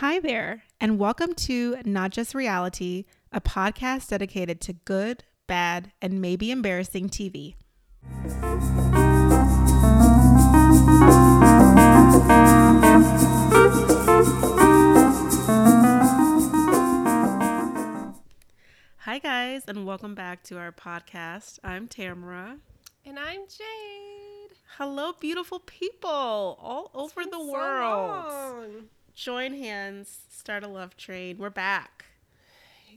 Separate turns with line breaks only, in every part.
Hi there, and welcome to Not Just Reality, a podcast dedicated to good, bad, and maybe embarrassing TV. Hi, guys, and welcome back to our podcast. I'm Tamara.
And I'm Jade.
Hello, beautiful people all over the
So
world.
long.
Join hands, start a love train. We're back.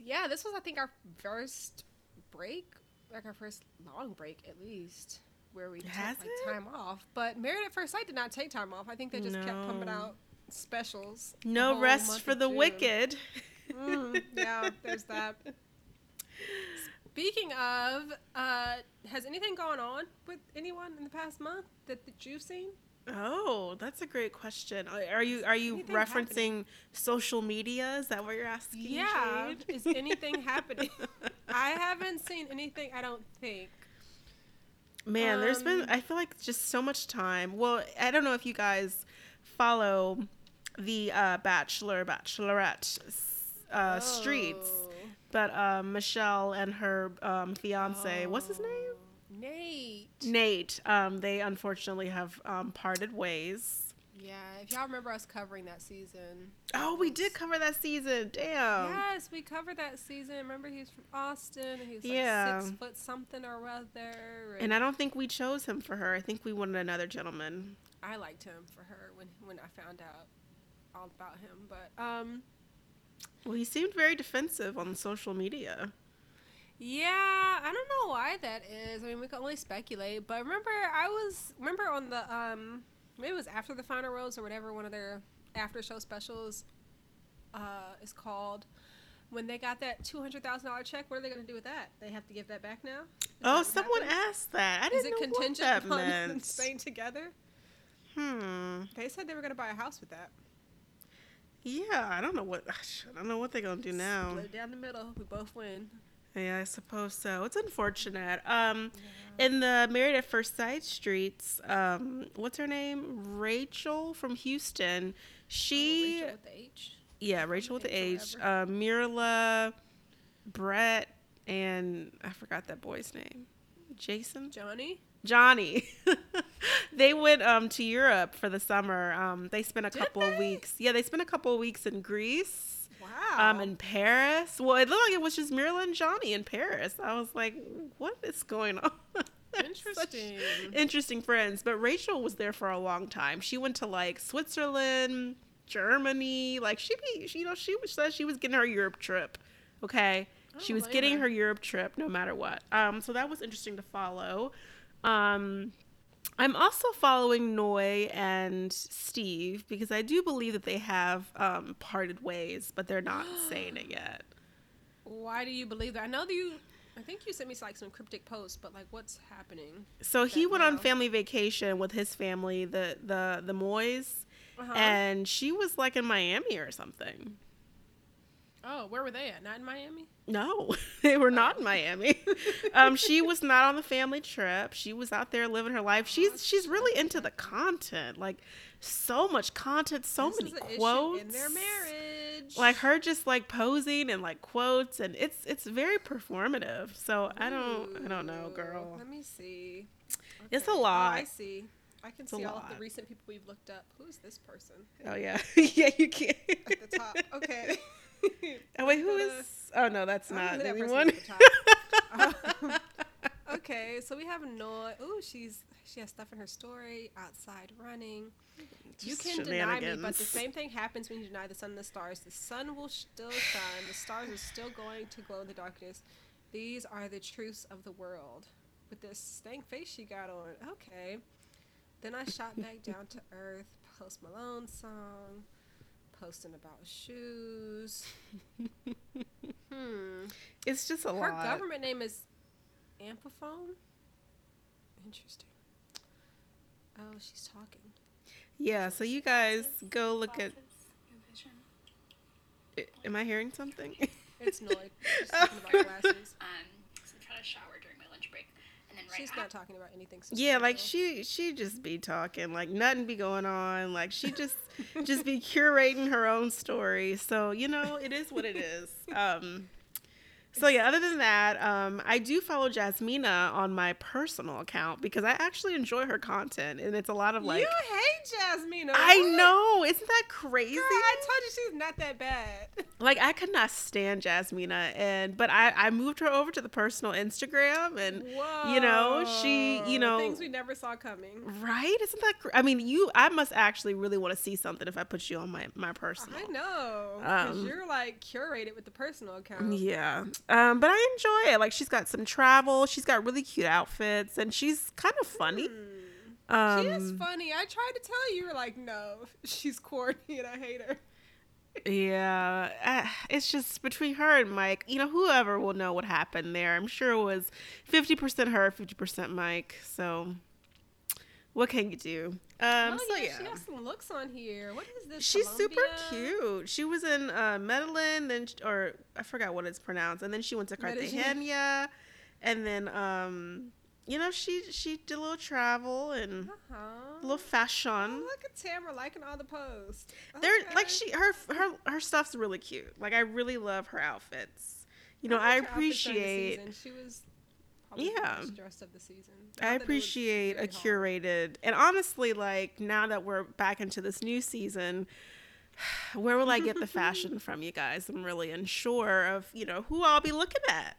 Yeah, this was I think our first break, like our first long break at least, where we
Has
took like, time off. But Married at First Sight did not take time off. I think they just kept pumping out specials.
No rest for the
June.
wicked.
Mm, yeah, there's that. Speaking of, uh, has anything gone on with anyone in the past month that, that you've seen?
Oh, that's a great question. Are you are you
anything
referencing
happening?
social media? Is that what you're asking?
Yeah,
Jade?
is anything happening? I haven't seen anything. I don't think.
Man, there's been
Um,
I feel like just so much time. Well, I don't know if you guys follow the uh, Bachelor Bachelorette uh, streets,
Oh.
but um, Michelle and her um, fiance, what's his name?
Nayte.
Nayte. Um, they unfortunately have um, parted ways.
Yeah, if y'all remember us covering that season.
Oh, we did cover that season. Damn.
yes, we covered that season. Remember, he was from Austin. and He was like
Yeah.
six foot something or other.
And I don't think we chose him for her. I think we wanted another gentleman.
I liked him for her when when I found out all about him. But um,
Well, he seemed very defensive on social media.
Yeah, I don't know why that is. I mean, we can only speculate. But remember, I was remember on the um, maybe it was after the final rose or whatever. One of their after show specials uh, is called. When they got that two hundred thousand dollar check, what are they going to do with that? They have to give that back now. Is
Oh, someone
happens?
asked that. I didn't
it
know
contingent
what that
upon
meant.
staying together?
Hmm.
They said they were going to buy a house with that.
Yeah, I don't know what I don't know what they're gonna do now.
Split down the middle. We both win.
Yeah, I suppose so. It's unfortunate. Um, in the Married at First Sight streets, um, what's her name? Rachel from Houston. She,
Oh, Rachel with the H.
yeah, Rachel with the
H
Uh, Myrla, Brett, and I forgot that boy's name. Jason.
Johnny.
Johnny. they went um to Europe for the summer. Um they spent a
Did
couple of weeks. Yeah, they spent a couple of weeks in Greece.
Wow.
Um in Paris. Well, it looked like it was just Myrla and Johnny in Paris. I was like, what is going on?
Interesting.
interesting friends. But Rachel was there for a long time. She went to like Switzerland, Germany. Like she be she, you know, she was said she was getting her Europe trip. Okay. She was
blame
getting
her
Europe trip no matter what. Um, so that was interesting to follow. Um, I'm also following Noi and Steve because I do believe that they have um, parted ways, but they're not saying it yet.
Why do you believe that? I know that you. I think you sent me like some cryptic posts, but like, what's happening?
So he went on family vacation with his family, the the the Moys,
Uh-huh.
and she was like in Miami or something.
Oh, where were they at? Not in Miami.
No, they were not
Oh.
in Miami. um, she was not on the family trip. She was out there living her life. She's she's really into the content, like so much content, so
This
many
is an issue
quotes
in their marriage.
Like her just like posing and like quotes, and it's it's very performative. So I don't I don't know, girl.
Let me see.
It's a
Okay. Oh,
lot.
I see. I can
a
see all of the recent people we've looked up. Who's this person
Oh yeah, yeah you can't.
at the top? Okay.
Oh wait, who is? Oh no, that's
I don't know
not
who that person
anyone.
is the top. okay, so we have Noi. Ooh, she's she has stuff in her story. Outside running. you can deny me, but the same thing happens when you deny the sun and the stars. The sun will still shine. The stars are still going to glow in the darkness. These are the truths of the world. With this stank face she got on. Okay. Then I shot back down to earth. Post Malone song. Posting about shoes. Hmm.
It's just a
Her
lot.
Her government name is Ampliphone. Interesting. Oh, she's talking.
Yeah, so you guys go look at. Am I hearing something?
It's Noid. She's talking about glasses.
Um, so I try to shower during my lunch break, and then
She's not talking about anything.
Yeah, like she she just be talking like nothing be going on. Like she just just be curating her own story. So you know it is what it is. Um, so yeah, other than that, um, I do follow Jasmina on my personal account because I actually enjoy her content, and it's a lot of like.
you hate Jasmine.
I
what?
know, isn't that crazy?
Girl, I told you she's not that bad.
like I could not stand Jasmina, and but I I moved her over to the personal Instagram, and
Whoa.
you know she you know
things we never saw coming.
right isn't that cr- I mean you I must actually really want to see something if I put you on my my personal.
I know, because
Um,
you're like curated with the personal account.
Yeah. Um, but I enjoy it. Like she's got some travel. She's got really cute outfits, and she's kind of funny. Um,
she is funny. I tried to tell you, you were like, no, she's corny and I hate her.
Yeah, uh, it's just between her and Mike. You know, whoever will know what happened there. I'm sure it was 50% her, 50% Mike. So, what can you do? Um,
oh
so
yeah,
yeah.
she has some looks on here. What is this?
She's super cute. She was in uh, Medellin, then or I forgot what it's pronounced, and then she went to. Cartagena, and then um, you know she she did a little travel and
Uh-huh.
a little fashion.
Oh, look at Tamara liking all the posts.
They're like she her her her stuff's really cute. Like I really love her outfits. You know,
I
I
liked her outfits during the
appreciate.
She was probably
Yeah.
the dressed of the season.
I
Not was
appreciate a curated and honestly like now that we're back into this new season where will I get the fashion from you guys? I'm really unsure of, you know, who I'll be looking at.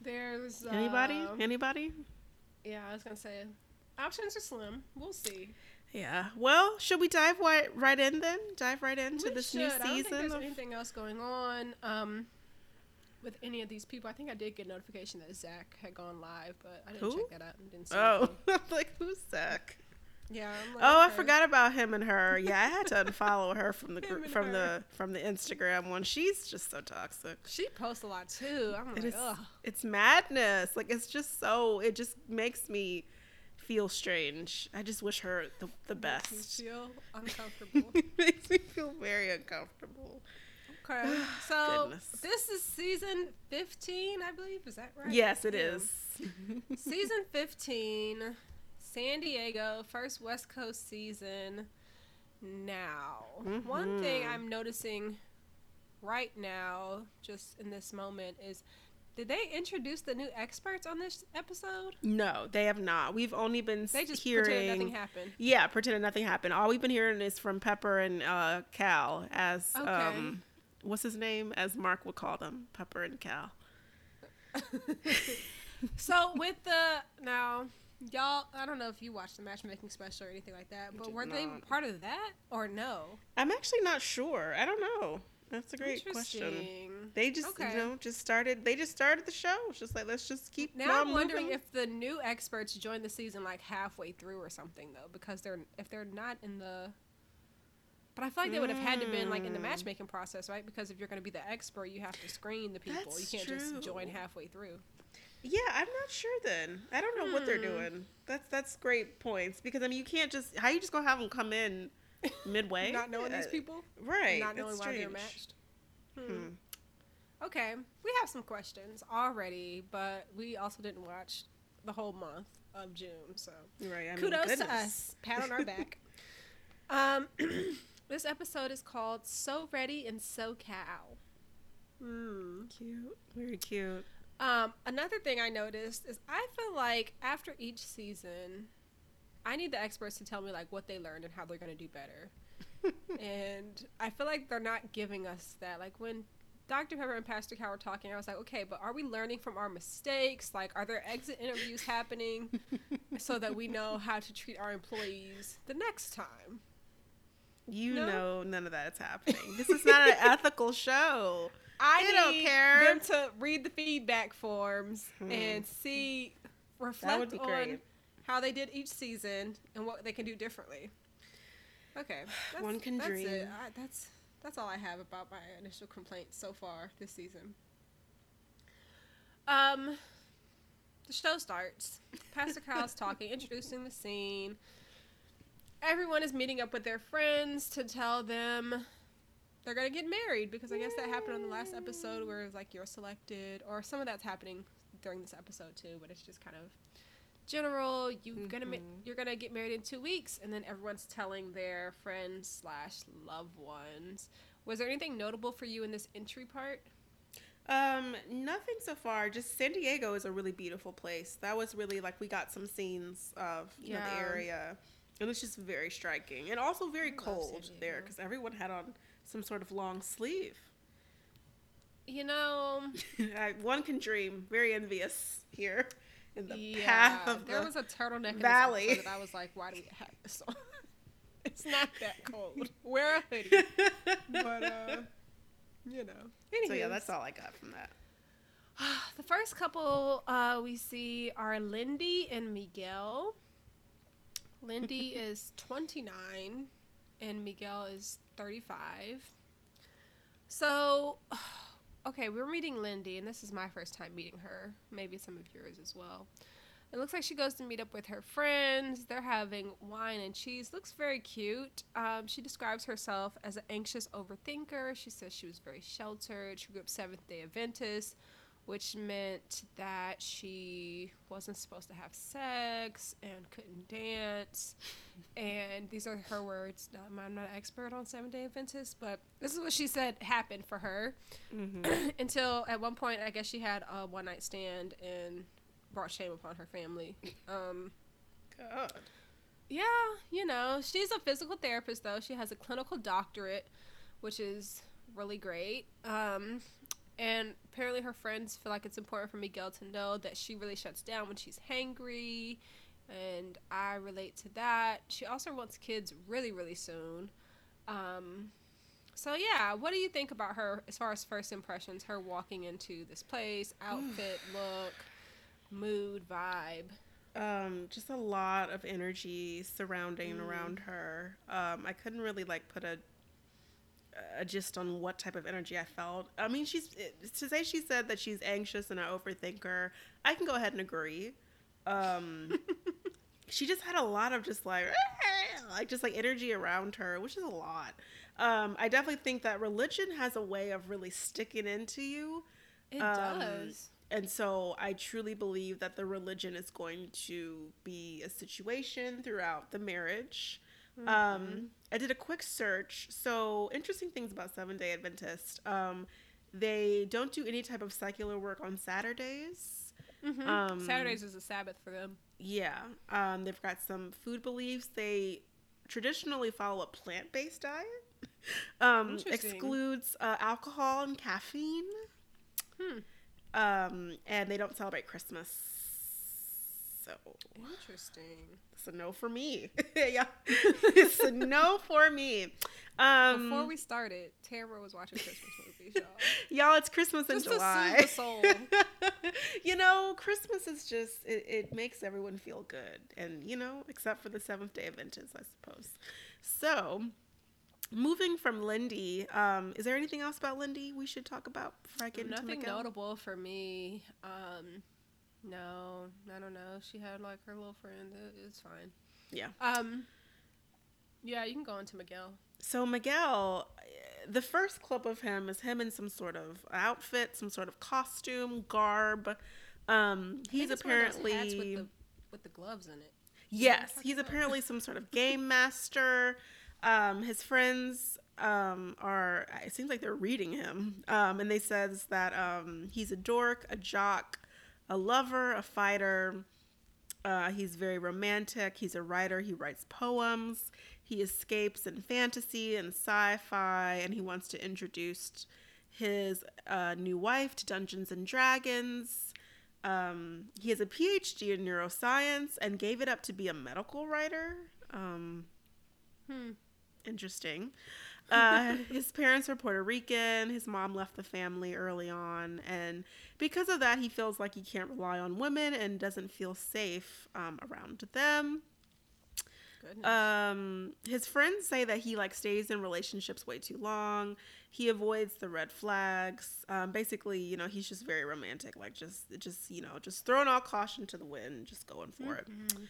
There's uh,
Anybody? Anybody?
Yeah, I was gonna say options are slim. We'll see.
Yeah. Well, should we dive right, right in then? Dive right into
We
this
should.
new
I don't think
season
there's
of
anything else going on um, with any of these people. I think I did get notification that Zach had gone live, but I didn't
Who?
check that out and didn't see.
Oh. I'm like who's Zach?
yeah. I'm like,
Oh, I forgot about him and her. Yeah, I had to unfollow her from the
Him
gr- from
her.
the from the Instagram one. She's just so toxic.
She posts a lot too. I'm
It
like, ugh.
It's madness. Like it's just so. It just makes me feel strange. I just wish her the the
Makes me
best.
feel uncomfortable.
it makes me feel very uncomfortable.
Okay, so
Goodness.
this is season 15, I believe. Is that right?
Yes, it
Yeah.
is.
season 15, San Diego, first West Coast season. Now, one thing
Mhm.
I'm noticing right now, just in this moment, is did they introduce the new experts on this episode?
No, they have not. We've only been
They just
hearing.
pretended nothing happened.
Yeah, pretending nothing happened. All we've been hearing is from Pepper and uh, Cal as
Okay.
um, what's his name? As Mark would call them, Pepper and Cal.
So with the now, y'all, I don't know if you watched the matchmaking special or anything like that, but
did
were they part of that or no?
I'm actually not sure. I don't know. That's a great question. They just
Okay.
you know just started. They just started the show. It's just like let's just keep.
Now I'm wondering
moving.
if the new experts joined the season like halfway through or something though, because they're if they're not in the. But I feel like they would have had to been like in the
Mm.
matchmaking process, right? Because if you're going to be the expert, you have to screen the people.
That's
you can't just join halfway through.
Yeah, I'm not sure. Then I don't know what they're
Hmm.
doing. That's that's great points because I mean you can't just how you just gonna have them come in midway,
Not knowing these
Uh,
people,
right?
not knowing why they're matched. Hmm.
Hmm.
Okay, we have some questions already, but we also didn't watch the whole month of June, so
Right. I mean,
kudos to us. Pat on our back. um, this episode is called "So Ready and So Cal." Hmm.
Cute. Very cute.
Um, another thing I noticed is I feel like after each season, I need the experts to tell me like what they learned and how they're going to do better. and I feel like they're not giving us that. Like when Dr. Pepper and Pastor Cal were talking, I was like, okay, but are we learning from our mistakes? Like, are there exit interviews happening so that we know how to treat our employees the next time?
You
No?
know none of that is happening. This is not an ethical show.
I
They don't care.
them to read the feedback forms
Hmm.
and see, reflect on
great.
how they did each season and what they can do differently. Okay, that's,
One can
that's It.
dream.
I, that's that's all I have about my initial complaints so far this season. Um, the show starts. Pastor Cal's talking, introducing the scene. Everyone is meeting up with their friends to tell them they're gonna get married because I guess that happened on the last episode where it was like you're selected, or some of that's happening during this episode too, but it's just kind of general. You're mm-hmm. gonna ma- you're gonna get married in two weeks, and then everyone's telling their friends slash loved ones. Was there anything notable for you in this entry part?
Um, nothing so far. Just San Diego is a really beautiful place. That was really like we got some scenes of you yeah. know the area. It was just very striking and also very cold there because everyone had on some sort of long sleeve.
You know,
one can dream. Very envious here in the
yeah,
path of
there
the
was a turtleneck
valley.
that I was like, why do we have this on? it's not that cold. Wear a hoodie. but uh, you know.
Anyways. So yeah, that's all I got from that.
the first couple uh, we see are Lindy and Miguel. Lindy is 29 and Miguel is 35. So, okay, we are meeting Lindy, and this is my first time meeting her. Maybe some of yours as well. It looks like she goes to meet up with her friends. They're having wine and cheese. Looks very cute. Um, she describes herself as an anxious overthinker. She says she was very sheltered. She grew up Seventh day Adventist which meant that she wasn't supposed to have sex and couldn't dance. and these are her words. I'm not an expert on Seven Day Adventists, but this is what she said happened for her. Mm-hmm. Until at one point, I guess she had a one night stand and brought shame upon her family. Um,
God.
Yeah, you know, she's a physical therapist, though. She has a clinical doctorate, which is really great. Um, and apparently, her friends feel like it's important for Miguel to know that she really shuts down when she's hangry. And I relate to that. She also wants kids really, really soon. Um, so, yeah, what do you think about her as far as first impressions? Her walking into this place, outfit, look, mood, vibe?
Um, just a lot of energy surrounding mm. around her. Um, I couldn't really like put a a gist on what type of energy I felt. I mean, she's to say she said that she's anxious and an overthinker. I can go ahead and agree. Um, she just had a lot of just like like just like energy around her, which is a lot. Um, I definitely think that religion has a way of really sticking into you.
It um, does.
And so I truly believe that the religion is going to be a situation throughout the marriage. Mm-hmm. Um, I did a quick search. So, interesting things about Seven Day Adventist. Um, they don't do any type of secular work on Saturdays.
Mm-hmm. Um, Saturdays is a Sabbath for them.
Yeah. Um, they've got some food beliefs. They traditionally follow a plant based diet, um, excludes uh, alcohol and caffeine. Hmm. Um, and they don't celebrate Christmas. So
interesting.
It's a no for me. yeah, it's a no for me. Um,
Before we started, Tara was watching Christmas movies, y'all.
y'all, it's Christmas in July.
the soul.
you know, Christmas is just it, it makes everyone feel good, and you know, except for the Seventh Day of Adventists, I suppose. So, moving from Lindy, um, is there anything else about Lindy we should talk about before I get
Nothing notable for me. Um, no, I don't know. She had like her little friend. It's fine.
Yeah.
Um. Yeah, you can go into Miguel.
So Miguel, the first clip of him is him in some sort of outfit, some sort of costume, garb. Um, he's apparently
with the, with the gloves in it.
Yes, he's apparently some sort of game master. Um, his friends um, are it seems like they're reading him, um, and they says that um, he's a dork, a jock, a lover, a fighter. Uh, he's very romantic. He's a writer. He writes poems. He escapes in fantasy and sci fi, and he wants to introduce his uh, new wife to Dungeons and Dragons. Um, he has a PhD in neuroscience and gave it up to be a medical writer. Um,
hmm.
Interesting. Uh, his parents are Puerto Rican. His mom left the family early on, and because of that, he feels like he can't rely on women and doesn't feel safe um, around them. Um, his friends say that he like stays in relationships way too long. He avoids the red flags. Um, basically, you know, he's just very romantic, like just, just you know, just throwing all caution to the wind, just going for mm-hmm. it.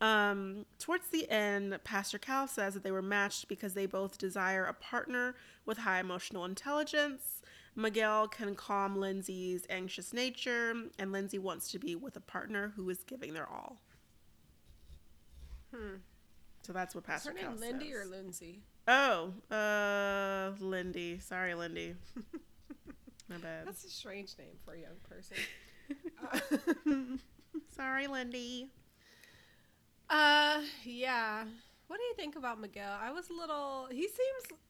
Um, towards the end, Pastor Cal says that they were matched because they both desire a partner with high emotional intelligence. Miguel can calm Lindsay's anxious nature, and Lindsay wants to be with a partner who is giving their all.
Hmm.
So that's what Pastor
her
Cal
name Lindy
says.
or Lindsay?
Oh, uh, Lindy. Sorry, Lindy. My bad.
That's a strange name for a young person.
Sorry, Lindy.
Uh, yeah. What do you think about Miguel? I was a little. He seems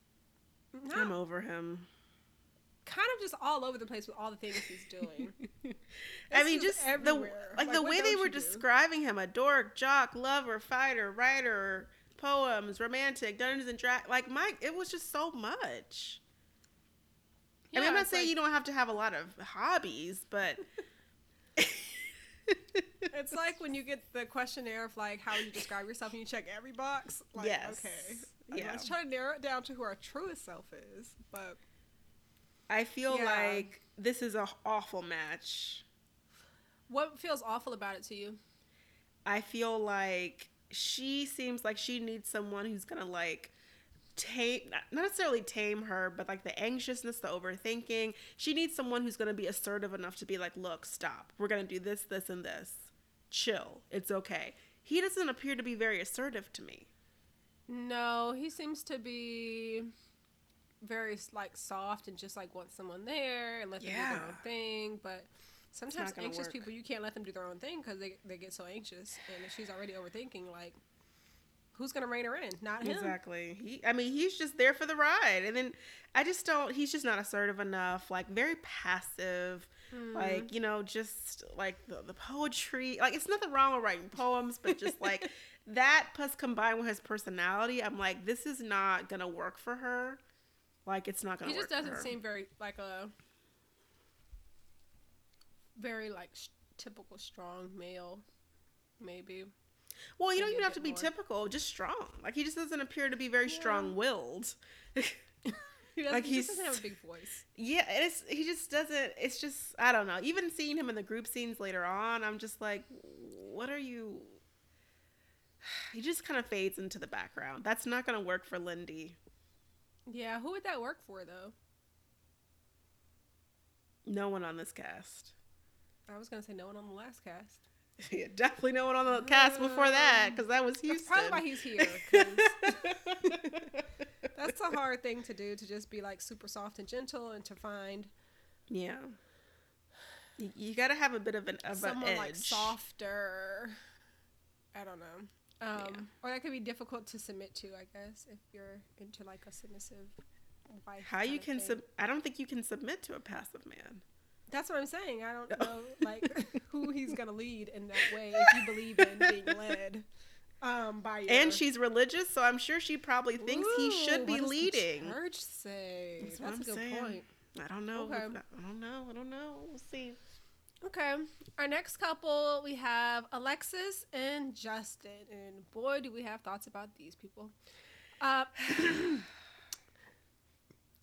not
I'm over him.
Kind of just all over the place with all the things he's doing.
I mean,
is
just the like,
Like,
the way they were describing him: a dork, jock, lover, fighter, writer, poems, romantic, Dungeons and Dragons. Like Mike, it was just so much. I mean, I'm not saying
like-
you don't have to have a lot of hobbies, but
It's like when you get the questionnaire of like how you describe yourself and you check every box. Like,
Yes.
okay.
Yeah.
Let's try to narrow it down to who our truest self is. But
I feel
Yeah.
like this is an awful match.
what feels awful about it to you?
I feel like she seems like she needs someone who's gonna like tame not necessarily tame her, but like the anxiousness, the overthinking. She needs someone who's gonna be assertive enough to be like, look, stop. We're gonna do this, this, and this. Chill. It's okay. He doesn't appear to be very assertive to me.
No, he seems to be very like soft and just like want someone there and let them do their own thing. But sometimes anxious
work.
people, you can't let them do their own thing because they, they get so anxious. And if she's already overthinking, like, who's gonna rein her in? Not him.
Exactly. He I mean, he's just there for the ride. And then I just don't he's just not assertive enough, like very passive.
Mm-hmm.
Like, you know, just like the, the poetry. Like it's nothing wrong with writing poems, but just like that plus combined with his personality, I'm like, this is not gonna work for her. Like it's not gonna
he just doesn't seem very like a very like sh- typical strong male. Maybe.
Well, you don't even have to be
more.
typical, just strong. Like he just doesn't appear to be very
Yeah.
strong willed.
He
Like,
he just doesn't have a big voice.
Yeah, it's he just doesn't. It's just I don't know. Even seeing him in the group scenes later on, I'm just like, what are you? He just kind of fades into the background. That's not gonna work for Lindy.
Yeah, who would that work for though?
No one on this cast.
I was gonna say no one on the last cast.
yeah, definitely no one on the cast before that because that was Houston.
That's probably why he's here. that's a hard thing to do to just be like super soft and gentle and to find
yeah. You, you got to have a bit of an of an edge.
like softer. I don't know. Um,
Yeah.
Or that could be difficult to submit to, I guess, if you're into like a submissive wife.
How you can sub? I don't think you can submit to a passive man.
That's what I'm saying. I don't know like who he's gonna lead in that way if you believe in being led um, by your.
And she's religious, so I'm sure she probably thinks he should be
what does the
leading.
church say.
That's
That's,
what
a
I'm
good
saying.
point.
I don't know.
Okay.
I don't know. I don't know. We'll see.
Okay. Our next couple, we have Alexis and Justin. And boy, do we have thoughts about these people. Uh,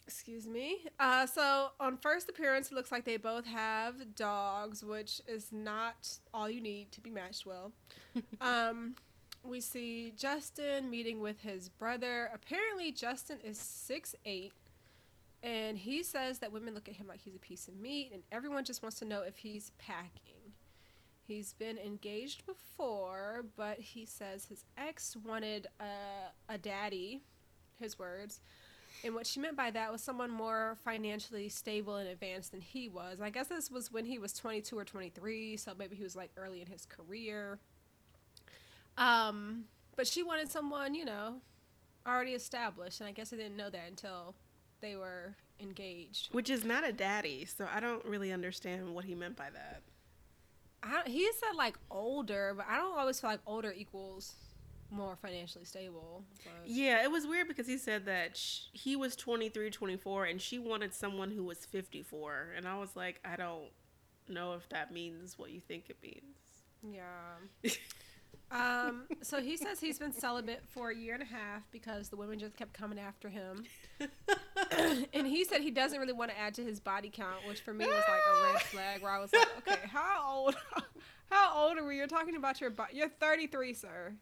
excuse me. Uh, so, on first appearance, it looks like they both have dogs, which is not all you need to be matched well. um, we see Justin meeting with his brother. Apparently, Justin is six eight. And he says that women look at him like he's a piece of meat, and everyone just wants to know if he's packing. He's been engaged before, but he says his ex wanted a, a daddy, his words. And what she meant by that was someone more financially stable and advanced than he was. I guess this was when he was 22 or 23, so maybe he was like early in his career. Um, but she wanted someone, you know, already established, and I guess I didn't know that until they were engaged.
Which is not a daddy, so I don't really understand what he meant by that.
I, he said like older, but I don't always feel like older equals more financially stable. But
Yeah, it was weird because he said that sh- he was 23, 24, and she wanted someone who was 54. And I was like, I don't know if that means what you think it means.
yeah. Um, so he says he's been celibate for a year and a half because the women just kept coming after him. and he said he doesn't really want to add to his body count, which for me was like a red flag where I was like, okay, how old how old are we? You're talking about your body. You're 33, sir.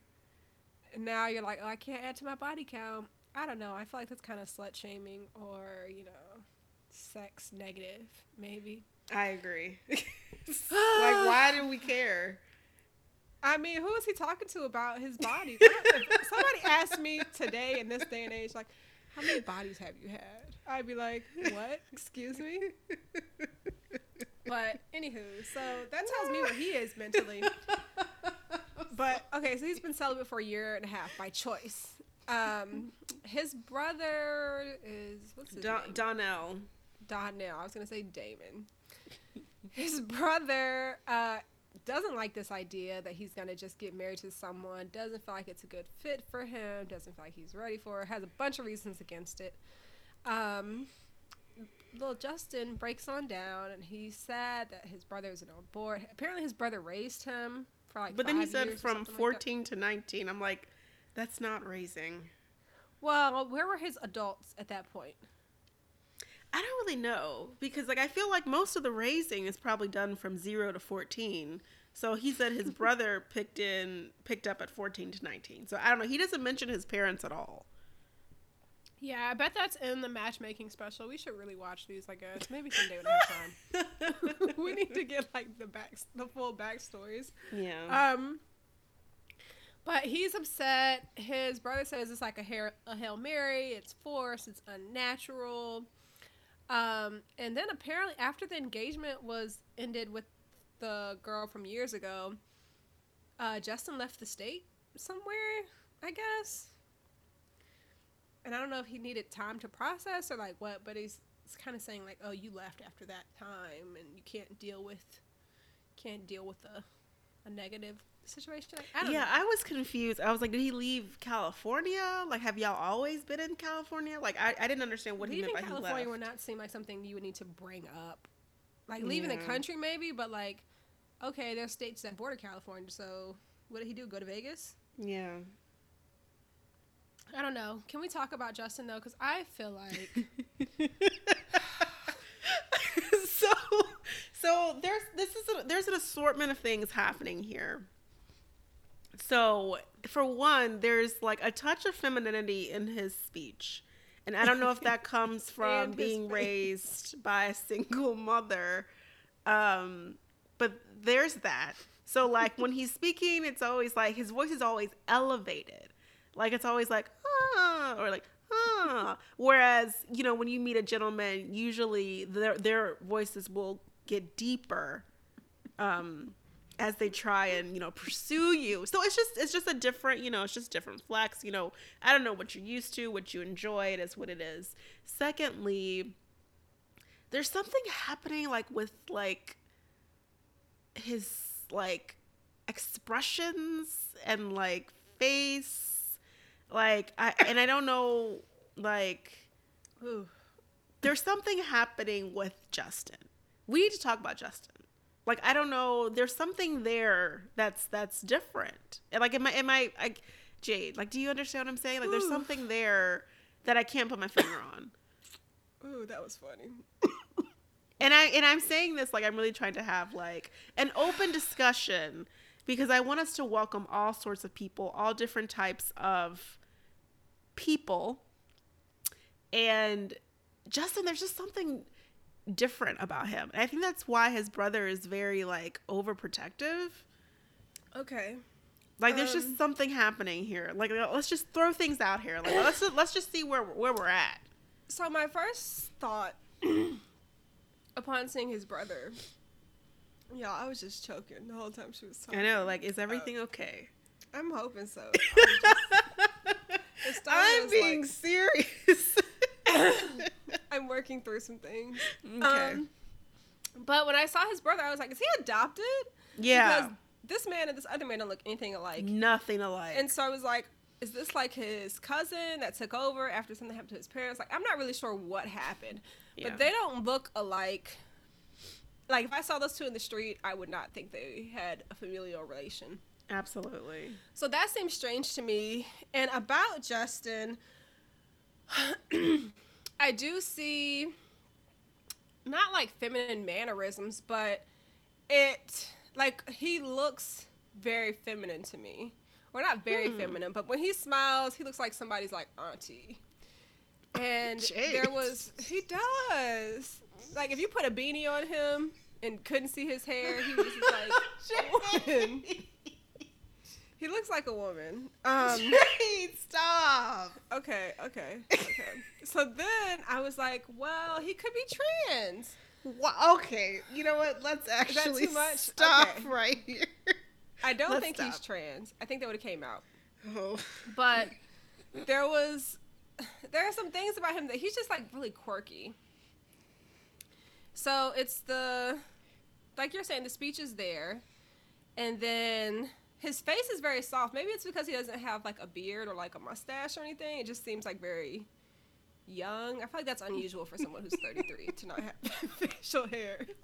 And now you're like, oh, I can't add to my body count. I don't know. I feel like that's kind of slut shaming or, you know, sex negative, maybe.
I agree. like, why do we care?
I mean, who is he talking to about his body? somebody asked me today in this day and age, like, how many bodies have you had? I'd be like, what? Excuse me? But anywho, so that tells me where he is mentally. But okay, so he's been celibate for a year and a half by choice. Um, his brother is what's his
Don-
name?
Donnell.
Donnell. I was gonna say Damon. His brother uh, doesn't like this idea that he's gonna just get married to someone. Doesn't feel like it's a good fit for him. Doesn't feel like he's ready for it. Has a bunch of reasons against it. Um, little Justin breaks on down, and he's sad that his brother isn't on board. Apparently, his brother raised him for like.
But then he said from
something like
14 to 19. I'm like, that's not raising.
well, where were his adults at that point?
I don't really know because like I feel like most of the raising is probably done from 0 to 14. So he said his brother picked in picked up at 14 to 19. So I don't know, he doesn't mention his parents at all.
Yeah, I bet that's in the matchmaking special. We should really watch these, I guess. Maybe someday when I have time. we need to get like the back, the full backstories.
Yeah.
Um, but he's upset. His brother says it's like a hair, a hail mary. It's forced. It's unnatural. Um, and then apparently after the engagement was ended with the girl from years ago, uh, Justin left the state somewhere. I guess. And I don't know if he needed time to process or like what, but he's, he's kind of saying like, "Oh, you left after that time, and you can't deal with, can't deal with a, a negative situation." Like, I don't
yeah,
know.
I was confused. I was like, did he leave California? Like, have y'all always been in California? Like, I, I didn't understand what he
leaving
meant by
California
he
would not seem like something you would need to bring up. Like leaving the country, maybe, but like, okay, there's states that border California, so what did he do? Go to Vegas?
Yeah.
I don't know. Can we talk about Justin though? Because I feel like
so so there's this is a, there's an assortment of things happening here. So for one there's like a touch of femininity in his speech. And i don't know if that comes from being raised by a single mother. Um but there's that. So like when he's speaking it's always like his voice is always elevated like it's always like ah or like ah whereas you know when you meet a gentleman usually their their voices will get deeper um as they try and you know pursue you. So it's just it's just a different you know it's just different flex you know. I don't know what you're used to what you enjoy it is what it is. Secondly there's something happening like with like his like expressions and like face like i and i don't know like
Ooh.
there's something happening with justin we need to talk about justin like i don't know there's something there that's that's different like am i am i like jade like do you understand what i'm saying like there's
Ooh.
something there that i can't put my finger on
Ooh, that was funny.
and I and I'm saying this like I'm really trying to have like an open discussion because I want us to welcome all sorts of people, all different types of people. And Justin, there's just something different about him. And I think that's why his brother is very like overprotective.
Okay.
Like there's
Um,
just something happening here. Like let's just throw things out here. Like let's just, let's just see where where we're at.
So my first thought upon seeing his brother, yeah, I was just choking the whole time she was talking.
I know. Like is everything okay?
I'm hoping so. I'm, just- it started
I'm
as,
being
like-
serious.
I'm working through some things.
okay.
Um, but when I saw his brother, I was like, is he adopted?
yeah.
Because this man and this other man don't look anything alike.
Nothing alike.
And so I was like, is this like his cousin that took over after something happened to his parents? Like, I'm not really sure what happened.
Yeah.
But they don't look alike. Like, if I saw those two in the street, I would not think they had a familial relation.
Absolutely.
So that seems strange to me. And about Justin, I do see not like feminine mannerisms, but it like he looks very feminine to me. Or not very
Hmm.
feminine, but when he smiles, he looks like somebody's like auntie. And there was he does. Like if you put a beanie on him and couldn't see his hair, he was like. He looks like a woman. Um
Jade, stop.
okay, okay, okay. so then I was like, well, he could be trans.
Wow, okay, you know what? Let's actually stop
Okay.
right here.
I don't
Let's
think he's trans. I think that would have came out.
Oh.
But there was there are some things about him that he's just like really quirky. So it's the like you're saying the speech is there and then his face is very soft. Maybe it's because he doesn't have like a beard or like a mustache or anything. It just seems like very young. I feel like that's unusual for someone who's 33 to not have facial hair.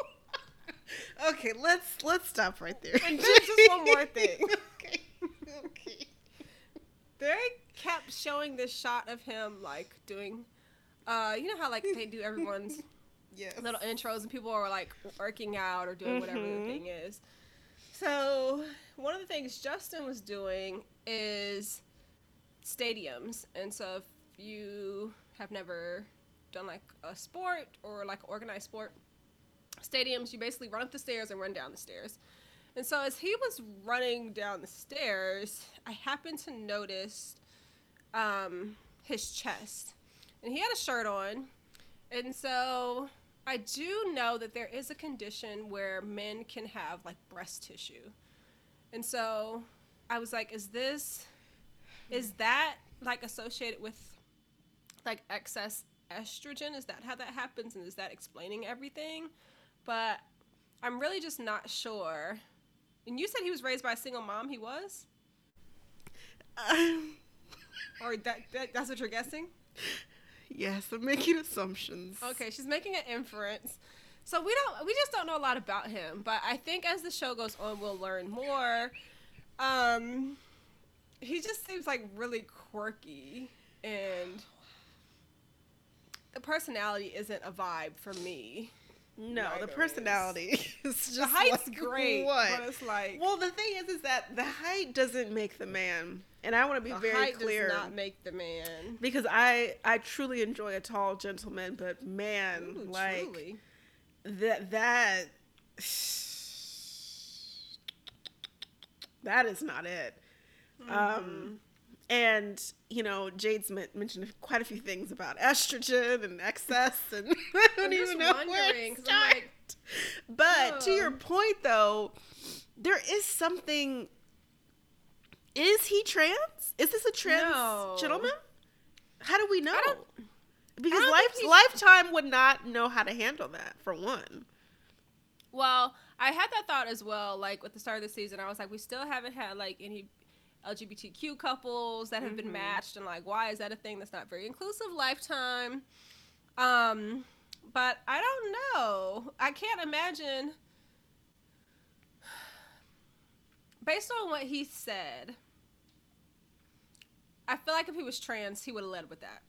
Okay, let's let's stop right there.
And then just one more thing.
okay. Okay.
they kept showing this shot of him like doing uh you know how like they do everyone's
Yes.
little intros and people are like working out or doing whatever the
Mhm.
thing is so one of the things justin was doing is stadiums. And so if you have never done like a sport or like organized sport stadiums you basically run up the stairs and run down the stairs. And so as he was running down the stairs i happened to notice um, his chest. And he had a shirt on. And so i do know that there is a condition where men can have like breast tissue and so i was like is this is that like associated with like excess estrogen? Is that how that happens? And is that explaining everything? But i'm really just not sure. And you said he was raised by a single mom. He was?
Um,
or that, that that's what you're guessing?
Yes, I'm making assumptions.
Okay, she's making an inference. So we don't we just don't know a lot about him, but I think as the show goes on we'll learn more. Um he just seems like really quirky and the personality isn't a vibe for me.
No,
Neither
the
is.
personality is just
The height's
like,
great,
What?
but it's like
Well, the thing is, is that the height doesn't make the man, and I want to be
the
very
height
clear
does not make the man.
because I I truly enjoy a tall gentleman, but man,
Ooh,
like
truly.
That that that is not it.
Mm-hmm.
Um, and you know, Jade's men- mentioned quite a few things about estrogen and excess, and I don't even know where to start.
like,
but to your
Oh.
point, though, there is something. Is he trans? Is this a trans
No.
gentleman? How do we know? Because life, Lifetime would not know how to handle that. For one,
Well, I had that thought as well. Like with the start of the season, I was like, we still haven't had like any LGBTQ couples that have been
Mhm.
matched, and like, why is that a thing that's not very inclusive? Lifetime. Um, but I don't know. I can't imagine. Based on what he said, I feel like if he was trans, he would have led with that.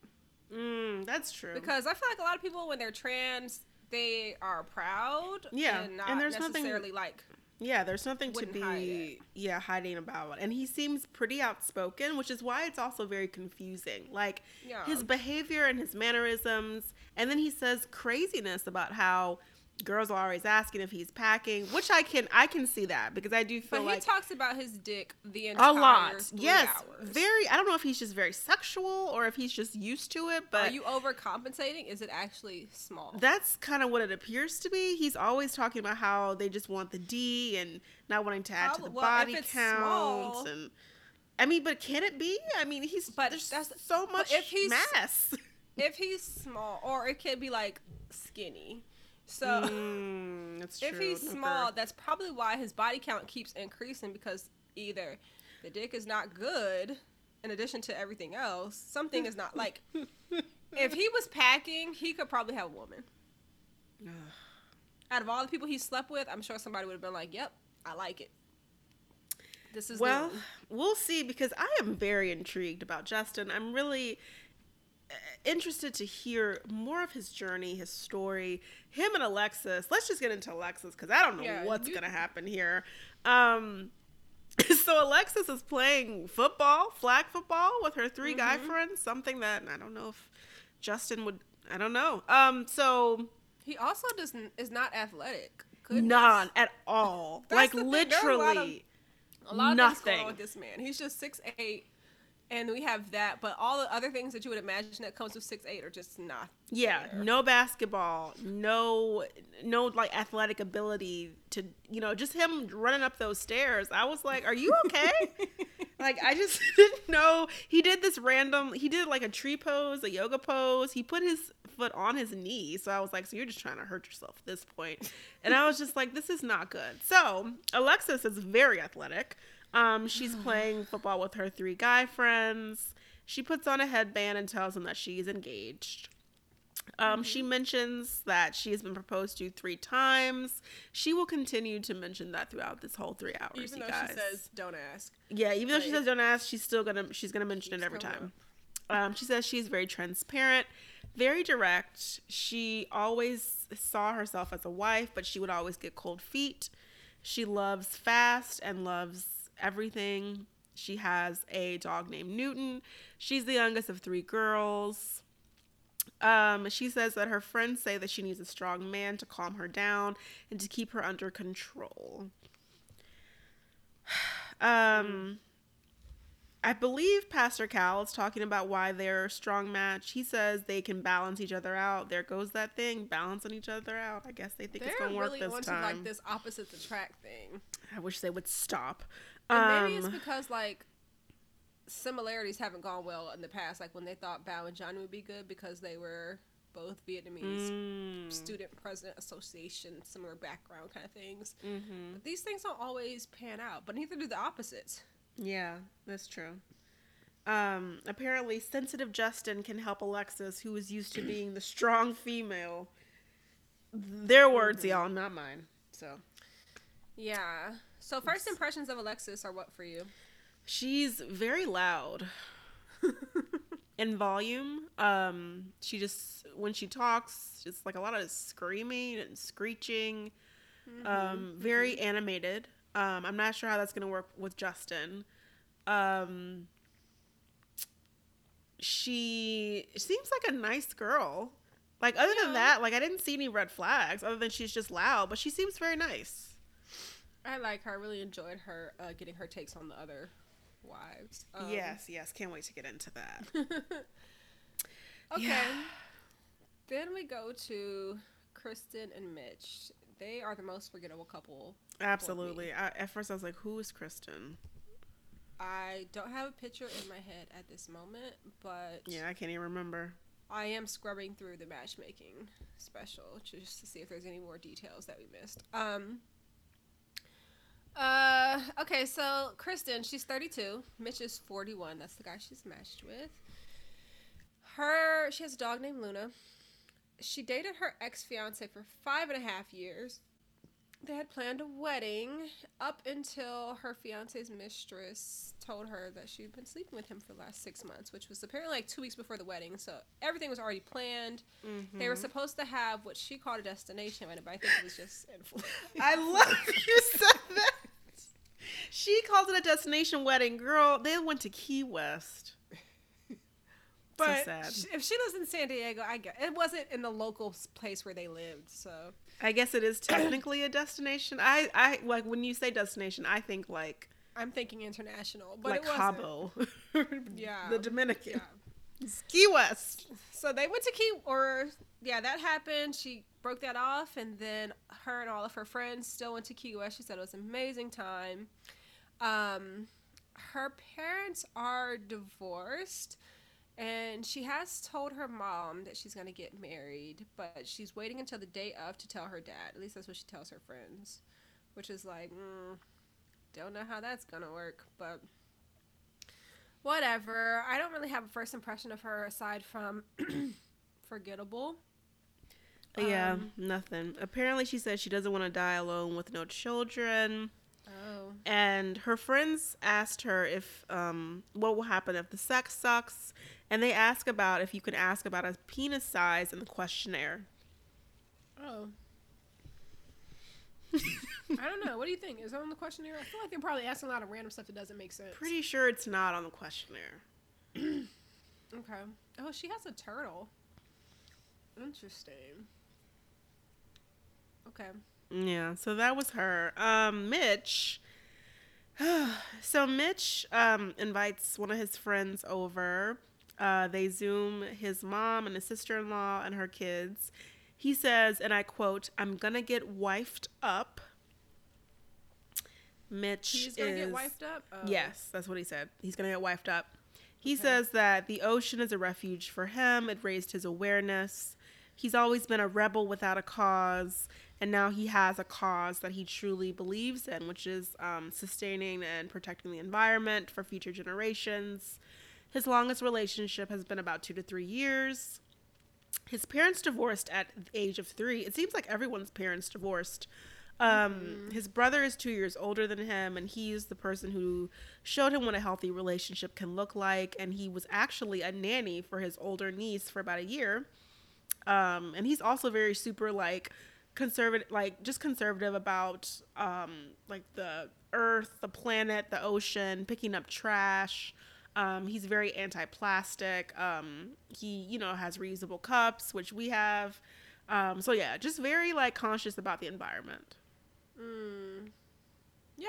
Mm, that's true.
Because I feel like a lot of people, when they're trans, they are proud.
Yeah,
and
and
not
there's nothing-
necessarily like
Yeah, there's nothing to be
hide
yeah hiding about, and he seems pretty outspoken, which is why it's also very confusing. Like
yeah.
his behavior and his mannerisms, and then he says craziness about how girls are always asking if he's packing, which I can I can see that because I do feel
But
like
he talks about his dick the entire
a lot. Yes,
hours.
very. I don't know if he's just very sexual or if he's just used to it, but
Are you overcompensating? Is it actually small?
That's kind of what it appears to be. He's always talking about how they just want the D and not wanting to add to the
Probably- well,
body count.
small-
And I mean, but can it be? I mean, he's
But
there's
that's-
so much
if he's-
mass.
if he's small, or it could be like skinny. So
Mm,
if he's small, that's probably why his body count keeps increasing because either the dick is not good, in addition to everything else, something is not like. if he was packing, he could probably have a woman. Out of all the people he slept with, I'm sure somebody would have been like, "Yep, I like it." This is
well,
one.
we'll see because I am very intrigued about Justin. I'm really. Interested to hear more of his journey, his story. Him and Alexis. Let's just get into Alexis because I don't know
Yeah,
what's
you-
gonna happen here. Um, so Alexis is playing football, flag football, with her 3 guy
Mm-hmm.
friends. Something that I don't know if Justin would. I don't know. Um, so
He also doesn't is not athletic. Goodness.
none at all. Like
the thing, there are a lot of-
literally.
a lot of going
Nothing.
with this man. He's just six eight, and we have that. But all the other things that you would imagine that comes with six eight are just not.
Yeah,
there.
no basketball, no no like athletic ability to you know, just him running up those stairs. I was like, "Are you okay?" like I just didn't know. He did this random he did like a tree pose, a yoga pose. He put his foot on his knee. So I was like, "So you're just trying to hurt yourself at this point." And I was just like, "This is not good." So, Alexis is very athletic. Um she's playing football with her three guy friends. She puts on a headband and tells them that she's engaged. Um, She mentions that she has been proposed to three times. She will continue to mention that throughout this whole three hours.
Even though
guys.
she says, "Don't ask."
yeah, even though she says don't ask, she's still gonna she's gonna mention it every time. Um, she says she's very transparent, very direct. She always saw herself as a wife, but she would always get cold feet. She loves fast and loves everything. She has a dog named Newton. She's the youngest of three girls. Um, she says that her friends say that she needs a strong man to calm her down and to keep her under control. Um, I believe Pastor Cal is talking about why they're a strong match. He says they can balance each other out. There goes that thing, balancing each other out. I guess they think it's
They're
gonna work
really
this
onto
time.
like this opposites attract thing.
I wish they would stop.
And maybe it's
Um,
because like similarities haven't gone well in the past. Like when they thought Bao and Johnny would be good because they were both Vietnamese
mm,
student president association, similar background kind of things.
mhm.
But these things don't always pan out. But neither do the opposites.
Yeah, that's true. Um, apparently, sensitive Justin can help Alexis, who is used to being the strong female. Their words, y'all, not mine. So
Yeah. So first impressions of Alexis are what for you?
she's very loud in volume. Um, she just when she talks, it's like a lot of screaming and screeching. Um, very animated. Um, I'm not sure how that's gonna work with Justin. Um, she seems like a nice girl. Like other
Yeah.
than that, like I didn't see any red flags other than she's just loud, but she seems very nice.
I like her. I really enjoyed her uh, getting her takes on the other wives. Um,
yes, yes, can't wait to get into that.
Okay.
Yeah.
Then we go to Kristen and Mitch. They are the most forgettable couple.
Absolutely. I, at first, I was like, "Who is Kristen?"
I don't have a picture in my head at this moment, but
Yeah, I can't even remember.
I am scrubbing through the matchmaking special just to see if there's any more details that we missed. Um. Uh. Okay. So Kristen, she's 32. Mitch is 41. That's the guy she's matched with. Her. She has a dog named Luna. She dated her ex fiance for five and a half years. They had planned a wedding up until her fiance's mistress told her that she'd been sleeping with him for the last six months, which was apparently like two weeks before the wedding. So everything was already planned. They
Mm-hmm.
were supposed to have what she called a destination wedding, but I think it was just.
I love you said that. She called it a destination wedding. Girl, they went to Key West.
but
sad.
if she lives in San Diego, I get it wasn't in the local place where they lived. So
I guess it is technically a destination. I, I like when you say destination, I think like
I'm thinking international, but
like. Cabo,
Yeah.
the Dominican,
Yeah.
Key West.
So they went to Key, or yeah, that happened. She broke that off, and then her and all of her friends still went to Key West. She said it was an amazing time. Um, her parents are divorced, and she has told her mom that she's gonna get married, but she's waiting until the day of to tell her dad. At least that's what she tells her friends, which is like, mm, don't know how that's gonna work, but whatever. I don't really have a first impression of her aside from forgettable.
yeah,
Um,
nothing. Apparently, she says she doesn't want to die alone with no children.
Oh.
and her friends asked her if um what will happen if the sex sucks and they ask about if you can ask about a penis size in the questionnaire.
Oh. I don't know. What do you think? Is that on the questionnaire? I feel like they're probably asking a lot of random stuff that doesn't make sense.
Pretty sure it's not on the questionnaire.
Okay. Oh, she has a turtle. Interesting. Okay.
Yeah, so that was her. Um, Mitch. so Mitch um, invites one of his friends over. Uh, they zoom his mom and his sister-in-law and her kids. He says, and I quote, "I'm gonna get wifed up." Mitch
She's gonna
is
get wiped up. Oh.
Yes, that's what he said. He's going to get wifed up. He
Okay.
says that the ocean is a refuge for him. It raised his awareness. He's always been a rebel without a cause, and now he has a cause that he truly believes in, which is um, sustaining and protecting the environment for future generations. His longest relationship has been about two to three years. His parents divorced at the age of three. It seems like everyone's parents divorced. Um, His brother is two years older than him, and he's the person who showed him what a healthy relationship can look like. And he was actually a nanny for his older niece for about a year. Um, and he's also very super like conservative, like just conservative about um, like the earth, the planet, the ocean, picking up trash. Um, he's very anti-plastic. Um, he, you know, has reusable cups, which we have. Um, so yeah, just very like conscious about the environment.
Mm. Yeah.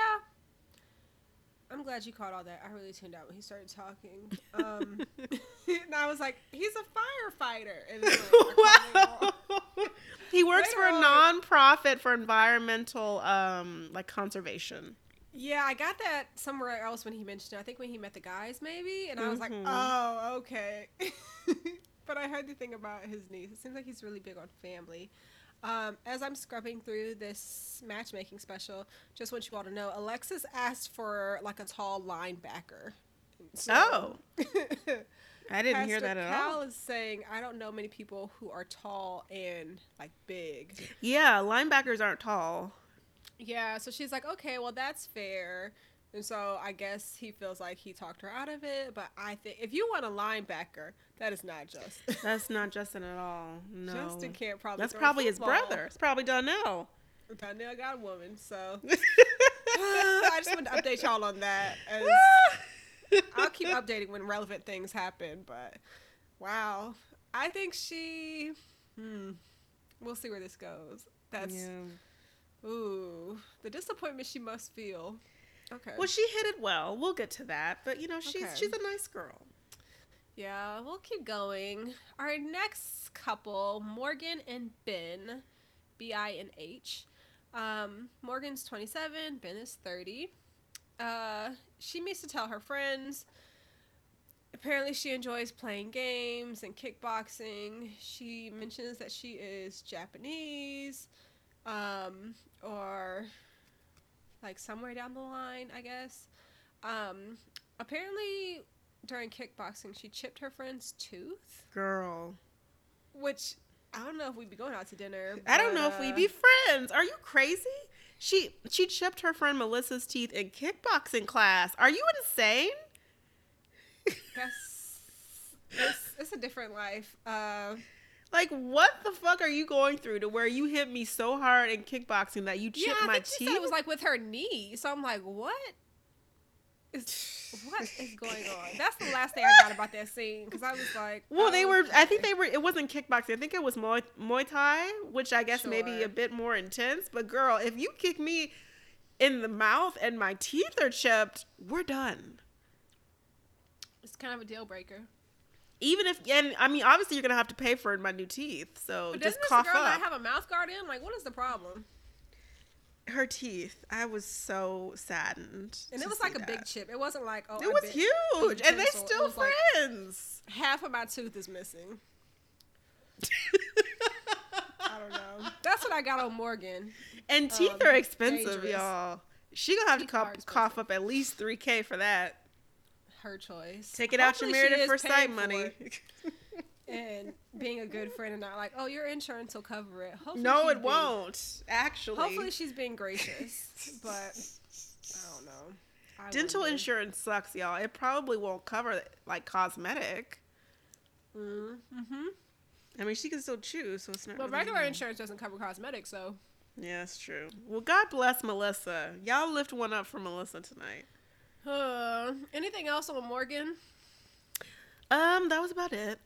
I'm glad you caught all that. I really tuned out when he started talking. Um, and I was like, he's a firefighter. And like, I caught it all.
wow. he works
Later
for a
on-
nonprofit for environmental um like conservation.
Yeah, I got that somewhere else when he mentioned it. I think when he met the guys, maybe. And I was like,
Mhm.
oh, okay. but I heard the thing about his niece. It seems like he's really big on family. Um, as I'm scrubbing through this matchmaking special, just want you all to know, Alexis asked for like a tall linebacker. So-
Oh. I didn't hear that at
Cal
all.
is saying, I don't know many people who are tall and like big.
Yeah, linebackers aren't tall.
Yeah, so she's like, okay, well, that's fair. And so I guess he feels like he talked her out of it. But I think if you want a linebacker, that is not Justin.
That's not Justin at all. No.
Justin can't probably.
That's probably his brother. It's probably Donnell.
Donnell got a woman, so I just wanted to update y'all on that. I'll keep updating when relevant things happen. But wow, I think she. Hmm. We'll see where this goes. That's
yeah.
Ooh the disappointment she must feel. Okay.
Well, she hit it well. We'll get to that, but you know, she's
Okay.
she's a nice girl.
Yeah, we'll keep going. Our next couple, Morgan and Ben, B I and H. Um, Morgan's 27, Ben is 30. Uh, she meets to tell her friends. Apparently, she enjoys playing games and kickboxing. She mentions that she is Japanese, um, or like somewhere down the line, I guess. Um, apparently, during kickboxing, she chipped her friend's tooth,
Girl.
which I don't know if we'd be going out to dinner.
I don't
but,
know if we'd
uh,
be friends. Are you crazy? She she chipped her friend Melissa's teeth in kickboxing class. Are you insane?
That's it's, it's a different life. Uh,
Like what the fuck are you going through to where you hit me so hard in kickboxing that you chipped
yeah, I
my
think she
teeth?
said it was like with her knee. So I'm like, what is what is going on? That's the last thing I got about that scene because I was like,
well, they were. I think they were. It wasn't kickboxing. I think it was Muay, Muay Thai, which I guess maybe
Sure.
a bit more intense. But girl, if you kick me in the mouth and my teeth are chipped, we're done.
It's kind of a deal breaker.
Even if, and I mean, obviously you're gonna have to pay for my new teeth. So
But
just
doesn't
cough
this girl
up.
not have a mouth guard in? Like, what is the problem?
her teeth. I was so saddened.
And it was like a big chip. It wasn't like oh,
It was
bit
huge, and they. Still
was like-
friends.
half of my tooth is missing. I don't know. That's what I got on Morgan.
and teeth
Um,
are expensive,
dangerous.
y'all. She gonna have
Teeth
to cough, cough up at least three k for that.
Her choice.
Take it out your
Hopefully
married at first sight money.
and being a good friend and not like, oh, your insurance will cover it. Hopefully
no, it
being-
won't. Actually,
Hopefully she's being gracious, but I don't know. I
dental
wonder.
insurance sucks, y'all. It probably won't cover like cosmetic.
Mm-hmm.
I mean, she can still choose, so it's not.
But
really-
regular insurance doesn't cover cosmetics, so.
Yeah, that's true. Well, God bless Melissa. Y'all lift one up for Melissa tonight.
Uh, anything else on Morgan?
Um, that was about it.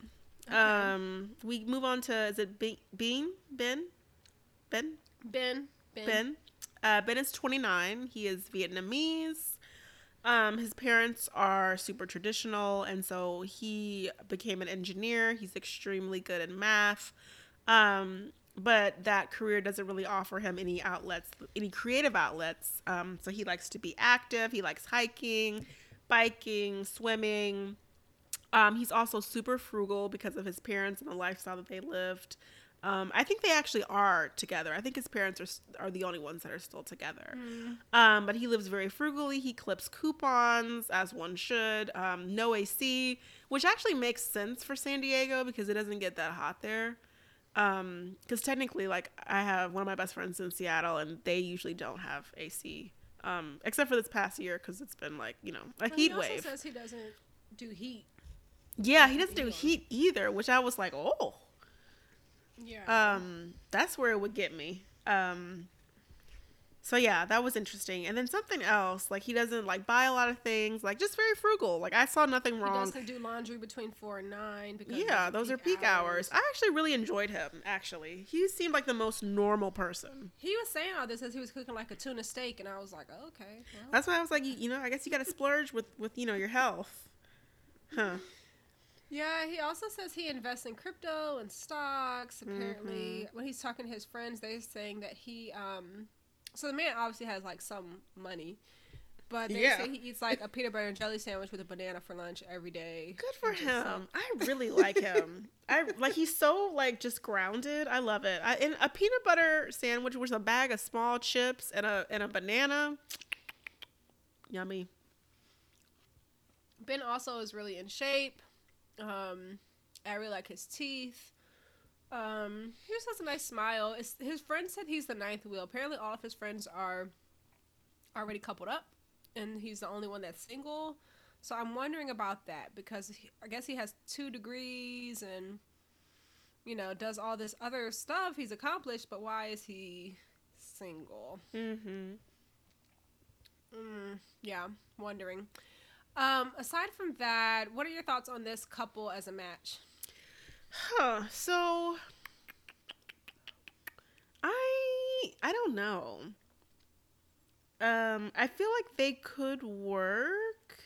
Okay.
Um, we move on to is it Be- Bean Ben Ben
Ben. Ben.
Ben. Uh, ben is 29. He is Vietnamese. Um, his parents are super traditional, and so he became an engineer. He's extremely good in math. Um, but that career doesn't really offer him any outlets, any creative outlets. Um, so he likes to be active. He likes hiking, biking, swimming. Um, he's also super frugal because of his parents and the lifestyle that they lived. Um, I think they actually are together. I think his parents are are the only ones that are still together. Um, but he lives very frugally. He clips coupons as one should. Um, no AC, which actually makes sense for San Diego because it doesn't get that hot there. Because technically, like I have one of my best friends in Seattle, and they usually don't have AC, um, except for this past year because it's been like you know a
But
heat
he also
wave.
says he doesn't do heat.
Yeah, he doesn't do heat either, which I was like, oh,
Yeah.
um, that's where it would get me. Um, so yeah, that was interesting. And then something else, like he doesn't like buy a lot of things, like just very frugal. Like I saw nothing wrong.
he doesn't do laundry between four and nine because
Yeah, those are peak hours. I actually really enjoyed him. Actually, he seemed like the most normal person.
He was saying all this as he was cooking like a tuna steak, and I was like, oh, okay. Well.
That's why I was like, you, you know, I guess you got to splurge with with you know your health, huh?
Yeah, he also says he invests in crypto and stocks. Apparently, when he's talking to his friends, they're saying that he, um, so the man obviously has like some money, but they
Yeah.
say he eats like a peanut butter and jelly sandwich with a banana for lunch every day.
Good for him. I really like him. I like he's so like just grounded. I love it. I, and a peanut butter sandwich with a bag of small chips and a and a banana. Yummy.
Ben also is really in shape. Um, I really like his teeth. Um, he just has a nice smile. It's, his friend said he's the ninth wheel. Apparently, all of his friends are already coupled up, and he's the only one that's single. So I'm wondering about that because he, I guess he has two degrees and you know does all this other stuff he's accomplished, but why is he single?
Mm-hmm.
Mm, yeah, wondering. Um, aside from that, what are your thoughts on this couple as a match?
Huh. So I I don't know. Um, I feel like they could work.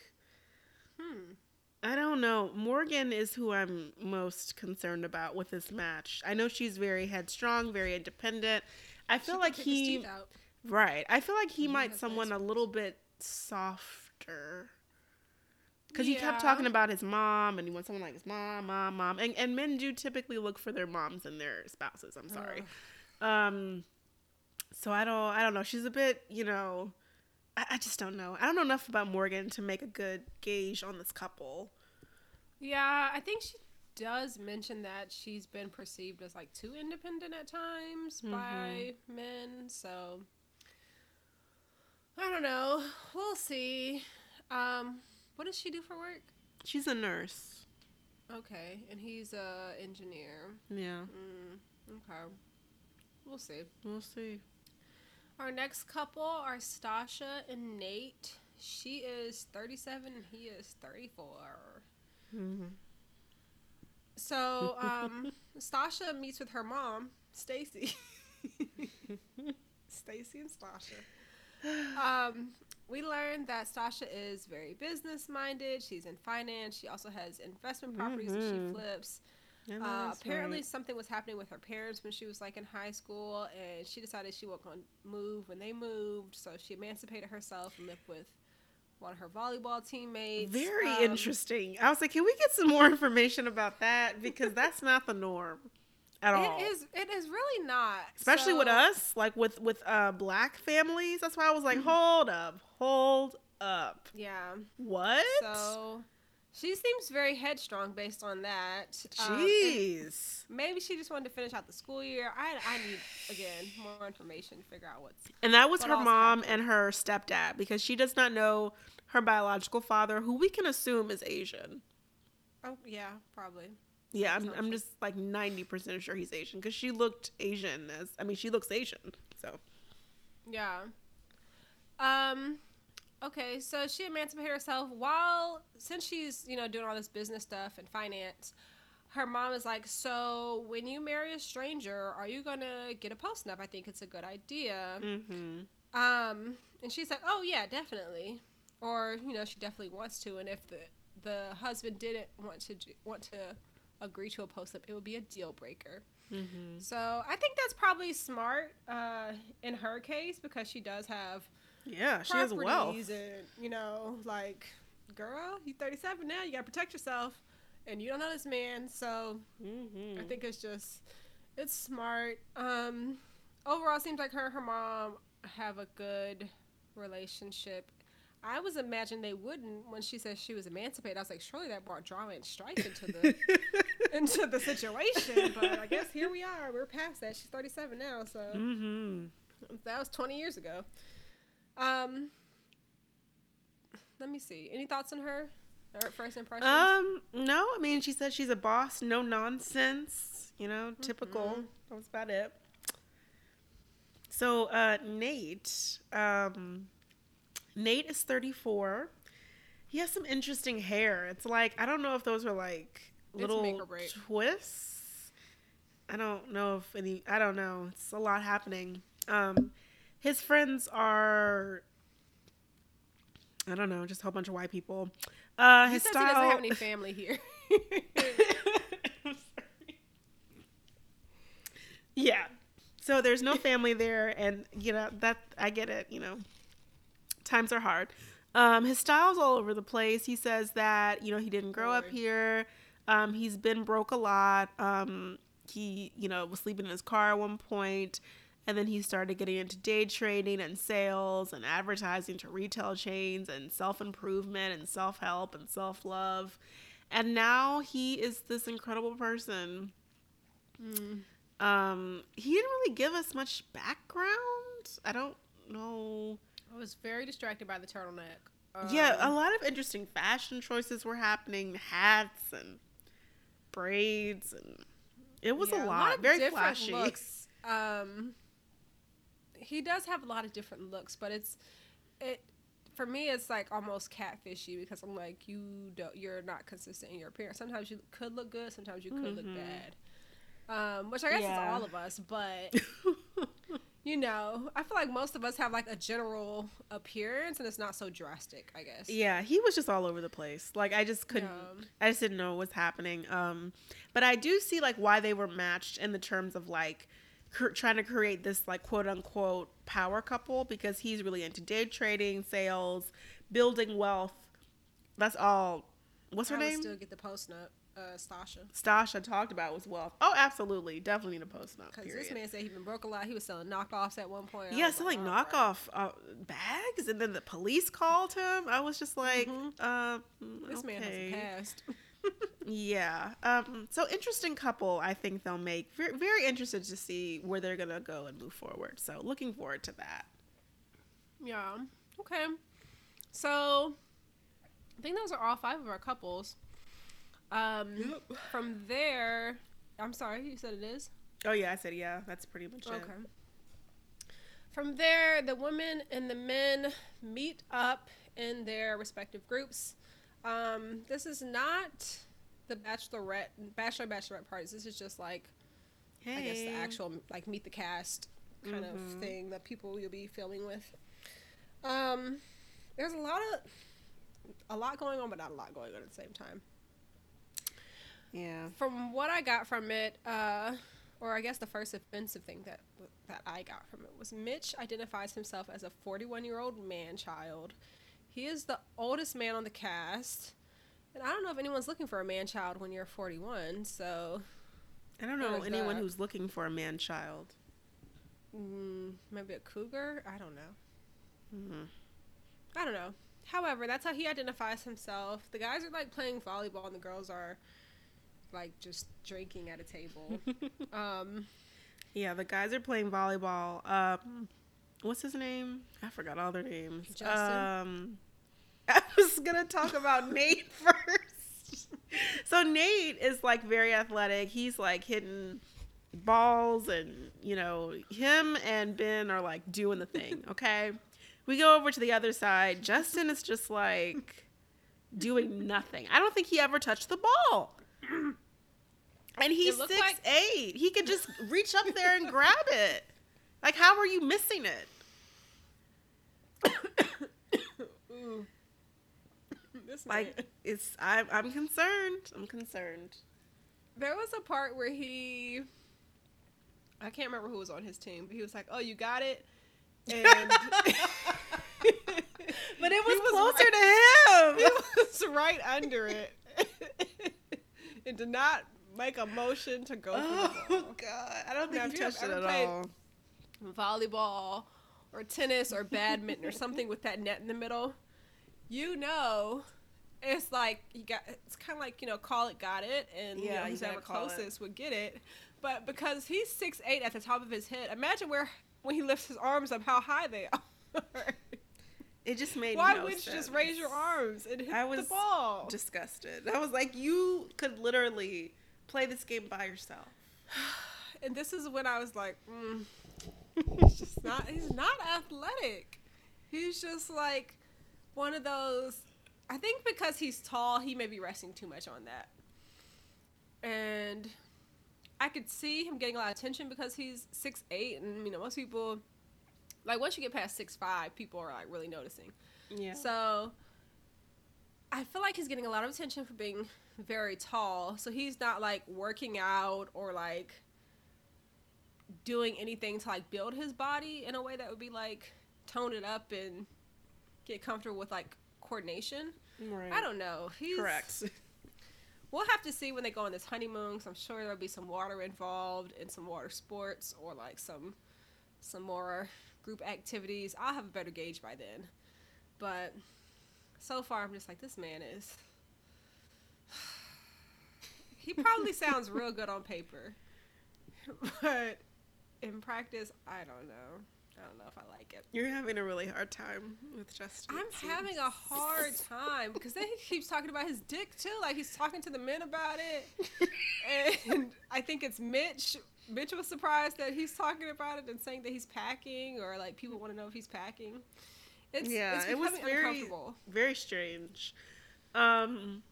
Hmm.
I don't know. Morgan is who I'm most concerned about with this match. I know she's very headstrong, very independent. I feel
She
like
can pick his
he right. I feel like he
He
might someone
nice
a little bit softer. Cuz he kept talking about his mom and he wants someone like his mom, mom, mom. And and men do typically look for their moms and their spouses. I'm sorry. Um so I don't I don't know. She's a bit, you know, I, I just don't know. I don't know enough about Morgan to make a good gauge on this couple.
Yeah, I think she does mention that she's been perceived as like too independent at times by men. So I don't know. We'll see. Um, what does she do for work?
She's a nurse.
Okay, and he's a engineer.
Yeah,
Mm, okay, we'll see.
we'll see.
Our next couple are Stasha and Nate. She is 37 and he is 34.
Mm-hmm.
So, um, Stasha meets with her mom, Stacy. Stacy and Stasha. Um, we learned that Stasha is very business minded. She's in finance. She also has investment properties that she
Mhm.
flips. Uh, apparently, something was happening with her parents when she was like in high school, and she decided she wasn't going to move when they moved. So she emancipated herself and lived with one of her volleyball teammates.
very
Um,
interesting. I was like, can we get some more information about that because that's not the norm at all.
It is. It is really not,
especially with us, like with with uh black families. That's why I was like, hold up, hold up,
Yeah.
what?
So she seems very headstrong based on that. Um,
Jeez.
maybe she just wanted to finish out the school year. I, I need again more information to figure out what's.
And that was
What
her mom
happened?
and her stepdad because she does not know her biological father, who we can assume is Asian.
Oh yeah, probably.
Yeah, I'm, I'm just like 90% sure he's Asian because she looked Asian as, I mean, she looks Asian. So,
Yeah. Um. Okay, so she emancipated herself while since she's you know doing all this business stuff and finance. Her mom is like, so when you marry a stranger, are you gonna get a post nup? I think it's a good idea.
mm-hmm.
Um, and she's like, oh yeah, definitely, or you know, she definitely wants to. And if the the husband didn't want to do- want to agree to a post nup, it would be a deal breaker.
Mm-hmm.
So I think that's probably smart uh, in her case because she does have
Yeah, she has wealth.
and you know, like, girl, you 37 now, you gotta protect yourself, and you don't know this man, so
Mm-hmm.
I think it's just it's smart. Um, overall, it seems like her and her mom have a good relationship. I was imagining they wouldn't when she said she was emancipated. I was like, surely that brought drama and strife into the into the situation. But I guess here we are. We're past that. She's 37 now, so
mm-hmm.
that was 20 years ago. Um, let me see. Any thoughts on her? Her first impressions?
Um, no, I mean, she said she's a boss, no nonsense, you know, typical.
Mhm.
That was about it. So, uh, Nate, um, Nate is 34. He has some interesting hair. It's like, I don't know if those are like little
make or break.
twists. I don't know if any, I don't know. It's a lot happening. Um, his friends are, I don't know, just a whole bunch of white people. Uh,
he
his
says
style.
he doesn't have any family here.
Yeah. So there's no family there, and you know that I get it. You know, times are hard. Um, his style's all over the place. He says that you know he didn't grow up here. Um, he's been broke a lot. Um, he you know was sleeping in his car at one point, and then he started getting into day trading and sales and advertising to retail chains and self improvement and self help and self love. And now he is this incredible person.
Mm.
Um, he didn't really give us much background. I don't know.
I was very distracted by the turtleneck.
yeah, a
Um,
lot of interesting fashion choices were happening, hats and braids, and it was
yeah,
a lot.
of
Very flashy.
Looks. Um, he does have a lot of different looks, but it's it for me. It's like almost catfishy because I'm like you don't you're not consistent in your appearance. Sometimes you could look good, sometimes you could look
Mhm.
bad. Um, which I guess
Yeah.
is all of us, but you know, I feel like most of us have like a general appearance, and it's not so drastic. I guess.
yeah, he was just all over the place. Like I just couldn't.
Yeah.
I just didn't know what was happening. Um, but I do see like why they were matched in the terms of like trying to create this like quote unquote power couple because he's really into day trading, sales, building wealth. That's all. What's her
I
name?
still get the post nup. uh, Stasha.
Stasha talked about was wealth. Oh, absolutely, definitely need a post nup.
Because this man said he been broke a lot. He was selling knockoffs at one point.
Yeah, selling
all right.
knockoff uh, bags, and then the police called him. I was just like,
Mhm.
uh,
This man has a past.
Yeah. Um, so interesting couple, I think they'll make. Very, very interested to see where they're gonna go and move forward. So looking forward to that.
yeah. Okay. So, I think those are all five of our couples. Um, from there, I'm sorry, you said it is.
Oh yeah, I said yeah. That's pretty much it.
Okay. From there, the women and the men meet up in their respective groups. Um, this is not the bachelorette, bachelor bachelorette parties. This is just like
Hey.
I guess the actual like meet the cast kind of
Mhm.
thing that people you'll be filming with. Um, there's a lot of a lot going on, but not a lot going on at the same time.
Yeah.
From what I got from it, uh, or I guess the first offensive thing that that I got from it was Mitch identifies himself as a 41 year old man child. He is the oldest man on the cast, and I don't know if anyone's looking for a man child when you're 41. So
I don't know anyone
that.
who's looking for a man child.
mm, maybe a cougar. I don't know.
Mhm.
I don't know. However, that's how he identifies himself. The guys are like playing volleyball, and the girls are like just drinking at a table. um,
Yeah, the guys are playing volleyball. Um, what's his name? I forgot all their names.
Justin?
Um, I was gonna talk about Nate first. so Nate is like very athletic. He's like hitting balls and you know him and Ben are like doing the thing. Okay, we go over to the other side. Justin is just like doing nothing. I don't think he ever touched the ball. And he's six
like-
eight. He could just reach up there and grab it. Like, how are you missing it?
Ooh.
Like, it's I'm I'm concerned. I'm concerned.
There was a part where he, I can't remember who was on his team, but he was like, "Oh, you got it," and
But it was,
was
closer
right-
to
he
him.
was right under it, and did not make a motion to go
Oh god, I don't
Now,
think
if
he
you have
touched it at all.
volleyball or tennis or badminton or something with that net in the middle, you know, it's like you got. It's kind of like you know, call it, got it, and
Yeah,
know,
you
who's ever
call it.
closest would get it. But because he's six eight at the top of his head, imagine where when he lifts his arms up, how high they are.
It just made me
Why
no
wouldn't you just raise your arms and hit
I was
the ball?
disgusted. I was like, you could literally play this game by yourself.
and this is when I was like, mm, he's just not. He's not athletic. He's just like one of those. I think because he's tall, he may be resting too much on that. And I could see him getting a lot of attention because he's six eight, and you know most people, like once you get past six five, people are like really noticing.
Yeah.
So I feel like he's getting a lot of attention for being very tall. So he's not like working out or like doing anything to like build his body in a way that would be like tone it up and get comfortable with like coordination.
right.
I don't know. He's
Correct.
We'll have to see when they go on this honeymoon. Cause I'm sure there'll be some water involved and some water sports or like some some more group activities. I'll have a better gauge by then. But so far, I'm just like this man is. He probably sounds real good on paper, but in practice, I don't know. I don't know if I like it.
You're having a really hard time with Justin.
I'm having a hard time because then he keeps talking about his dick too. Like he's talking to the men about it, and I think it's Mitch. Mitch was surprised that he's talking about it and saying that he's packing, or like people want to know if he's packing. It's,
Yeah,
it's
it was very- very strange. Um,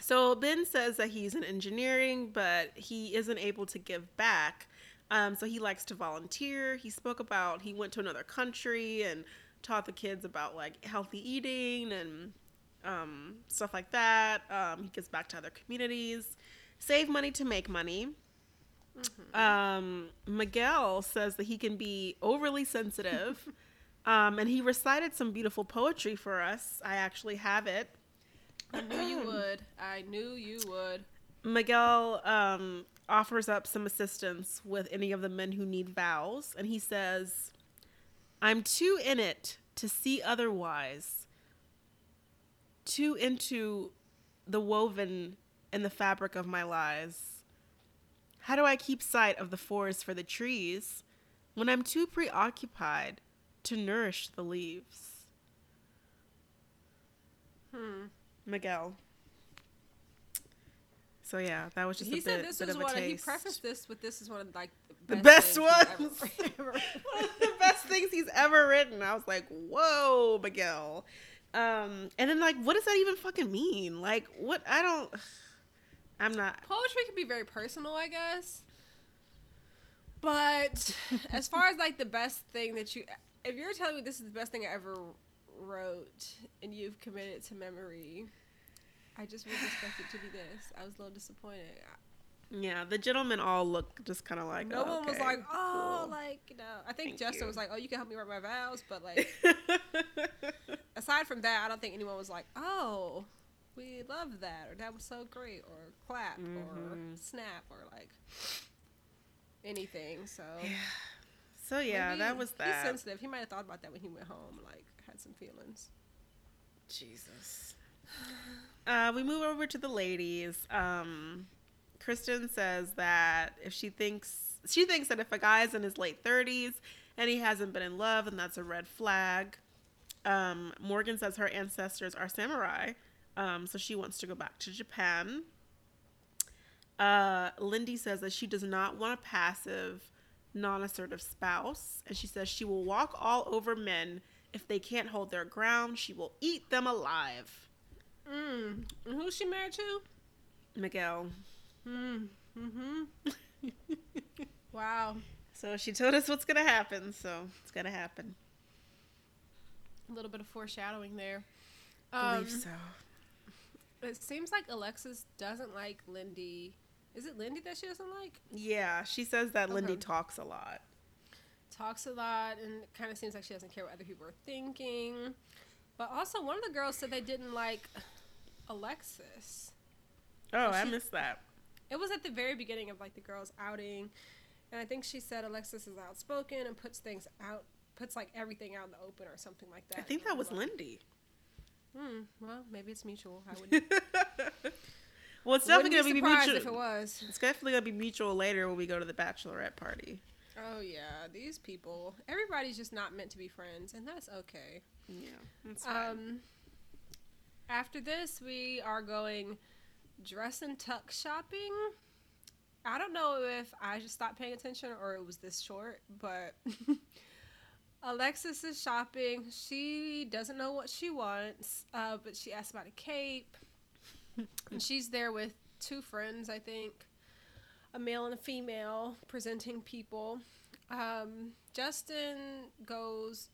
so Ben says that he's in engineering, but he isn't able to give back. Um, so he likes to volunteer. He spoke about he went to another country and taught the kids about like healthy eating and um, stuff like that. Um, he gives back to other communities. Save money to make money. Um, Miguel says that he can be overly sensitive. Um, and he recited some beautiful poetry for us. I actually have it.
I knew you would. I knew you would.
Miguel um, offers up some assistance with any of the men who need vows, and he says, I'm too in it to see otherwise, too into the woven in the fabric of my lies. How do I keep sight of the forest for the trees when I'm too preoccupied to nourish the leaves?
Hmm.
Miguel. So yeah, that was just
He
a
said
bit,
this was one. Of, he prefaced this with this is one of like
the
best
best
things
ones.
he's ever-
One of the best things he's ever written. I was like, whoa, Miguel. Um, and then like, what does that even fucking mean? Like, what? I don't. I'm not.
poetry can be very personal, I guess. But as far as like the best thing that you, if you're telling me this is the best thing I ever wrote and you've committed it to memory, I just was expected to be this. I was a little disappointed.
Yeah, the gentlemen all look just kind of like.
No
oh,
one was like, oh,
cool."
like you know. I think
Thank
Justin
you.
was like, oh, you can help me write my vows, but like aside from that, I don't think anyone was like, oh, we love that or that was so great or clap or
Mhm.
snap or like anything. So Yeah.
so yeah, that was that.
He's sensitive. He might have thought about that when he went home, like had some feelings.
Jesus. Uh, we move over to the ladies. Um, Kristen says that if she thinks she thinks that if a guy's in his late thirties and he hasn't been in love, then that's a red flag. Um, Morgan says her ancestors are samurai. Um, so she wants to go back to Japan. Uh, Lindy says that she does not want a passive, non assertive spouse. And she says she will walk all over men. If they can't hold their ground, she will eat them alive.
Mm. And who's she married to?
Miguel.
Mm. Mm-hmm. wow.
So she told us what's going to happen. So it's going to happen.
A little bit of foreshadowing there.
I
Um,
believe so.
It seems like Alexis doesn't like Lindy. Is it Lindy that she doesn't like?
Yeah, she says that Lindy talks a lot.
Talks a lot and kind of seems like she doesn't care what other people are thinking. But also, one of the girls said they didn't like Alexis.
Oh, I missed that.
It was at the very beginning of like the girls' outing, and I think she said Alexis is outspoken and puts things out, puts like everything out in the open or something like that.
I think that was
like,
Lindy.
Hmm. Well, maybe it's mutual. I wouldn't.
well, it's
wouldn't
definitely gonna be
surprised
mutual.
if it was.
It's definitely gonna be mutual later when we go to the bachelorette party.
Oh yeah, these people. Everybody's just not meant to be friends, and that's okay.
Yeah, that's.
Um, after this, we are going dress and tuck shopping. I don't know if I just stopped paying attention or it was this short, but Alexis is shopping. She doesn't know what she wants, uh, but she asks about a cape. and she's there with two friends, I think a male and a female, presenting people. Um, Justin goes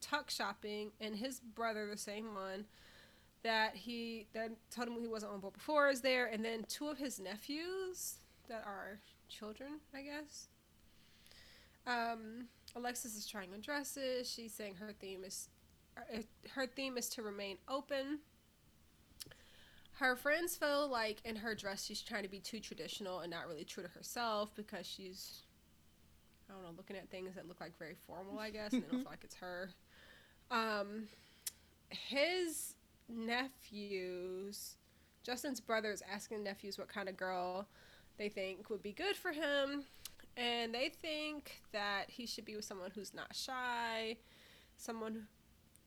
tuck shopping, and his brother, the same one that he that told him he wasn't on board before, is there, and then two of his nephews that are children, I guess. Um, Alexis is trying on dresses. She's saying her theme is uh, her theme is to remain open. Her friends feel like in her dress she's trying to be too traditional and not really true to herself because she's I don't know, looking at things that look like very formal, I guess, and they don't feel like it's her. Um, his nephews, Justin's brothers, asking nephews what kind of girl they think would be good for him, and they think that he should be with someone who's not shy, someone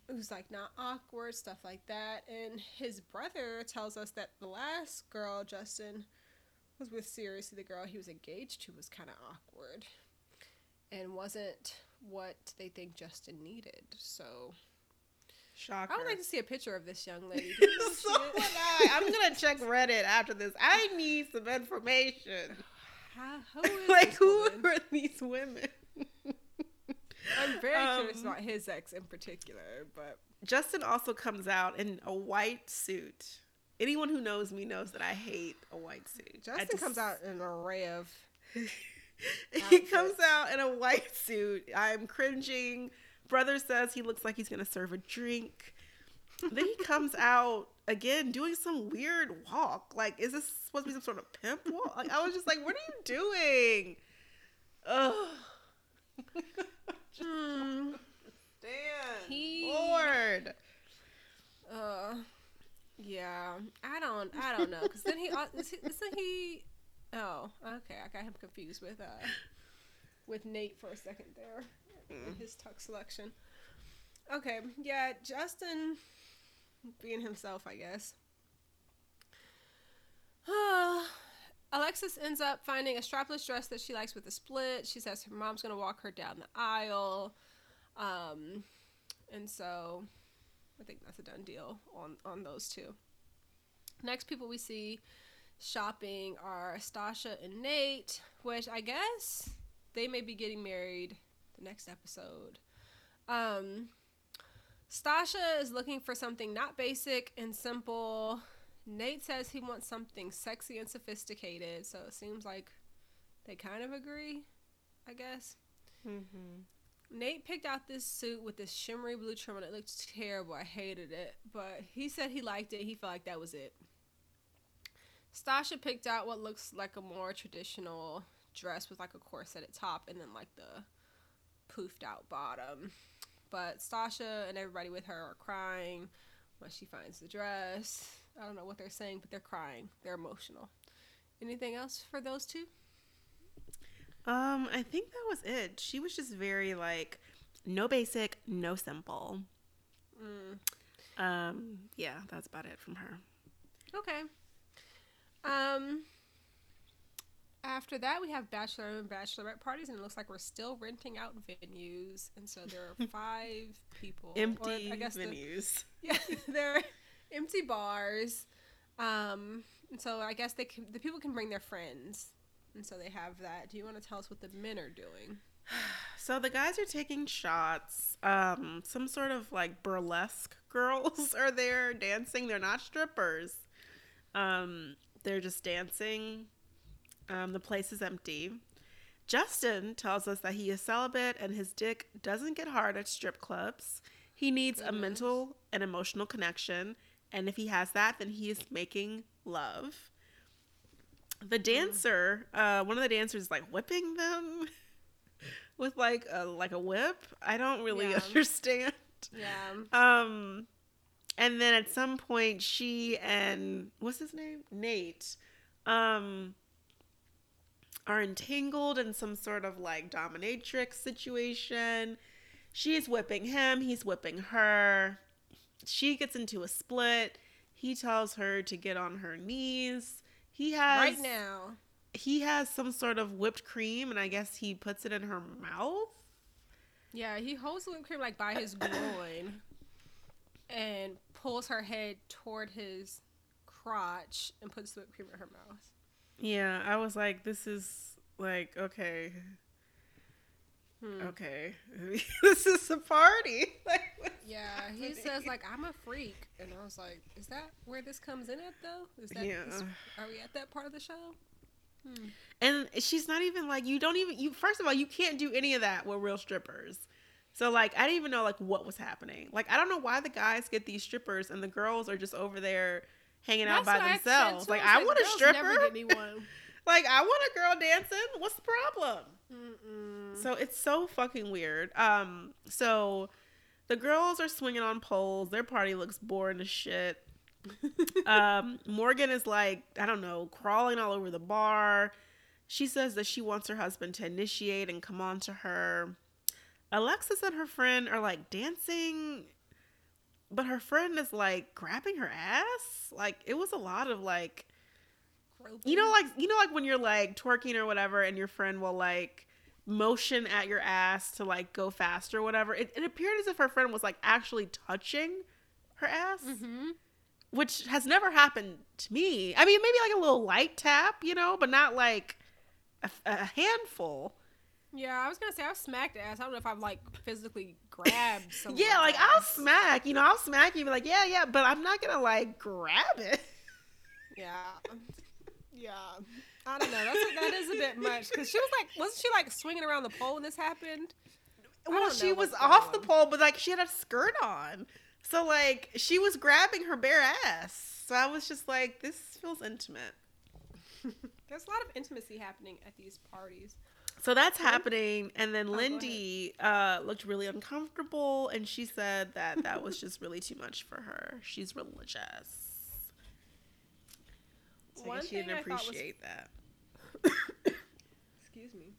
who's like not awkward, stuff like that. And his brother tells us that the last girl Justin was with, seriously, the girl he was engaged to was kind of awkward and wasn't what they think Justin needed. So
Shocker.
I would like to see a picture of this young lady.
so would I. I'm gonna check Reddit after this. I need some information.
How, who
like, who
woman?
are these women?
I'm very curious
Um,
about his ex in particular, but
Justin also comes out in a white suit. Anyone who knows me knows that I hate a white suit.
Justin
just-
comes out in an array of.
he comes out in a white suit. I'm cringing. Brother says he looks like he's gonna serve a drink. then he comes out again doing some weird walk. Like, is this supposed to be some sort of pimp walk? Like, I was just like, what are you doing? Ugh.
Hmm.
Damn.
He-
Lord.
Uh, yeah, I don't, I don't know, because then he, uh, he, isn't he? Oh, okay, I got him confused with uh, with Nate for a second there, in his tuck selection. Okay, yeah, Justin being himself, I guess. Alexis ends up finding a strapless dress that she likes with a split. She says her mom's gonna walk her down the aisle, um, and so I think that's a done deal on on those two. Next people we see shopping are Stasha and Nate, which I guess they may be getting married the next episode. Um, Stasha is looking for something not basic and simple. Nate says he wants something sexy and sophisticated, so it seems like they kind of agree, I guess.
Mm-hmm.
Nate picked out this suit with this shimmery blue trim and it looked terrible. I hated it. But he said he liked it. He felt like that was it. Stasha picked out what looks like a more traditional dress with like a corset top and then like the poofed out bottom. But Stasha and everybody with her are crying when she finds the dress. I don't know what they're saying, but they're crying. They're emotional. Anything else for those two?
Um, I think that was it. She was just very like, no basic, no simple.
Mm.
Um, yeah, that's about it from her.
Okay. Um. After that, we have bachelor and bachelorette parties, and it looks like we're still renting out venues, and so there are five people. or
Empty
I guess the-
venues.
yeah, they're empty bars. Um, and so I guess they can, the people can bring their friends, and so they have that. Do you want to tell us what the men are doing?
So the guys are taking shots. Um, some sort of like burlesque girls are there dancing. They're not strippers. Um, they're just dancing. Um, the place is empty. Justin tells us that he is celibate and his dick doesn't get hard at strip clubs. He needs a mental and emotional connection, and if he has that, then he is making love. The dancer, uh, one of the dancers, is like whipping them with like a like a whip. I don't really
Yeah.
understand.
Yeah.
Um, and then at some point, she and what's his name, Nate, um, are entangled in some sort of like dominatrix situation. She's whipping him. He's whipping her. She gets into a split. He tells her to get on her knees. He has
right now.
He has some sort of whipped cream, and I guess he puts it in her mouth.
Yeah, he holds the whipped cream like by his groin, and pulls her head toward his crotch and puts the whipped cream in her mouth.
Yeah, I was like, this is like, okay,
Hmm.
okay, this is a party. Like,
Yeah, he says like I'm a freak, and I was like, is that where this comes in at though? Is that
Yeah.
is- are we at that part of the show? Hmm.
and she's not even like, you don't even, you, first of all, you can't do any of that with real strippers. So, like, I didn't even know, like, what was happening. Like, I don't know why the guys get these strippers and the girls are just over there hanging out by
That's I
themselves.
too.
like, I want a stripper.
Never get me one.
like, I want a girl dancing. What's the problem?
Mm-mm.
So it's so fucking weird. Um, so the girls are swinging on poles. Their party looks boring as shit. um, Morgan is like, I don't know, crawling all over the bar. She says that she wants her husband to initiate and come on to her. Alexis and her friend are like dancing, but her friend is like grabbing her ass. Like it was a lot of like you know like you know like when you're like twerking or whatever and your friend will like motion at your ass to like go fast or whatever it, it appeared as if her friend was like actually touching her ass
Mm-hmm.
which has never happened to me i mean maybe like a little light tap you know but not like a, a handful
Yeah, I was gonna say I've smacked ass. I don't know if I've like physically grabbed someone.
yeah like i'll smack you know i'll smack you and be like yeah yeah but i'm not gonna like grab it
Yeah, yeah. I don't know. That's a, that is a bit much because she was like, wasn't she like swinging around the pole when this happened?
Well she was off the pole but like she had a skirt on so like she was grabbing her bare ass so i was just like this feels intimate
There's a lot of intimacy happening at these parties.
So that's happening and then
Oh,
lindy uh looked really uncomfortable and she said that that was just really too much for her. She's religious. So I
One
guess she didn't
thought was-
appreciate that.
Excuse me.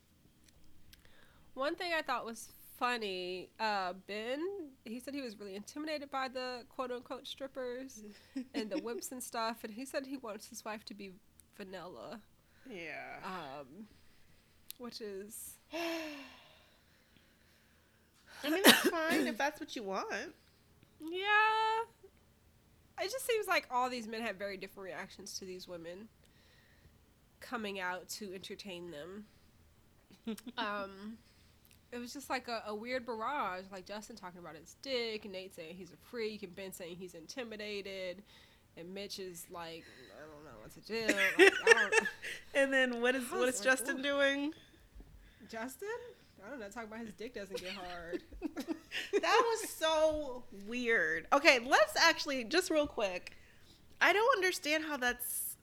One thing I thought was funny, uh, Ben, he said he was really intimidated by the quote unquote strippers and the whips and stuff, and he said he wants his wife to be vanilla,
yeah
which is
i mean that's fine if that's what you want
Yeah. It just seems like all these men have very different reactions to these women coming out to entertain them. um, it was just like a, a weird barrage. Like Justin talking about his dick, and Nate saying he's a freak, and Ben saying he's intimidated, and Mitch is like, I don't know what to do. Like,
and then what is what is
like,
justin
ooh.
doing
Justin? I don't know. Talk about his dick doesn't get hard.
that was so weird. Okay, let's actually just real quick. I don't understand how that's.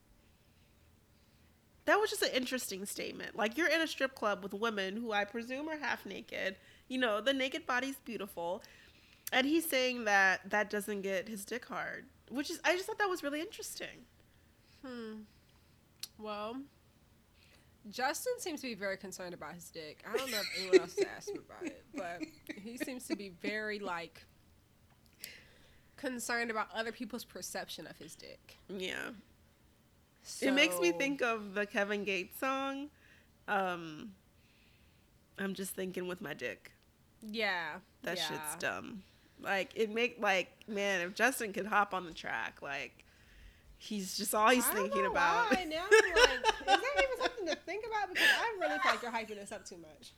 That was just an interesting statement. Like you're in a strip club with women who I presume are half naked. You know, the naked body's beautiful, and he's saying that that doesn't get his dick hard, which is I just thought that was really interesting.
Hmm. Well, Justin seems to be very concerned about his dick. I don't know if anyone else has asked him about it, but he seems to be very like concerned about other people's perception of his dick.
Yeah. It makes me think of the Kevin Gates song. Um, I'm just thinking with my dick.
Yeah.
That
yeah.
shit's dumb. Like it make like man, if Justin could hop on the track, like he's just all he's
I
thinking about.
Why. Now I'm like, is that even something to think about? Because I really feel like you're hyping this up too much.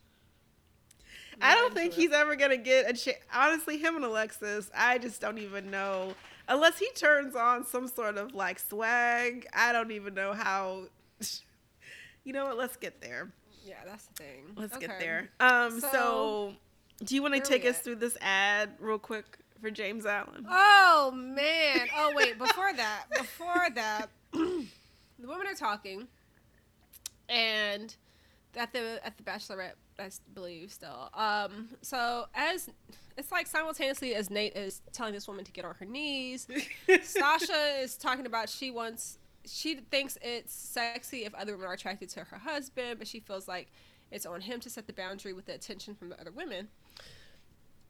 I don't think
it.
he's ever gonna get a chance. Honestly, him and Alexis, I just don't even know. Unless he turns on some sort of like swag, I don't even know how. You know what? Let's get there.
Yeah, that's the thing.
Let's get there. Um,
So,
so, do you want to take us through this ad real quick for James Allen?
Oh man! Oh wait, before that, before that, the women are talking, and at the at the bachelorette, I believe still. Um, so as it's like simultaneously as Nate is telling this woman to get on her knees, Sasha is talking about she wants she thinks it's sexy if other women are attracted to her husband, but she feels like it's on him to set the boundary with the attention from the other women.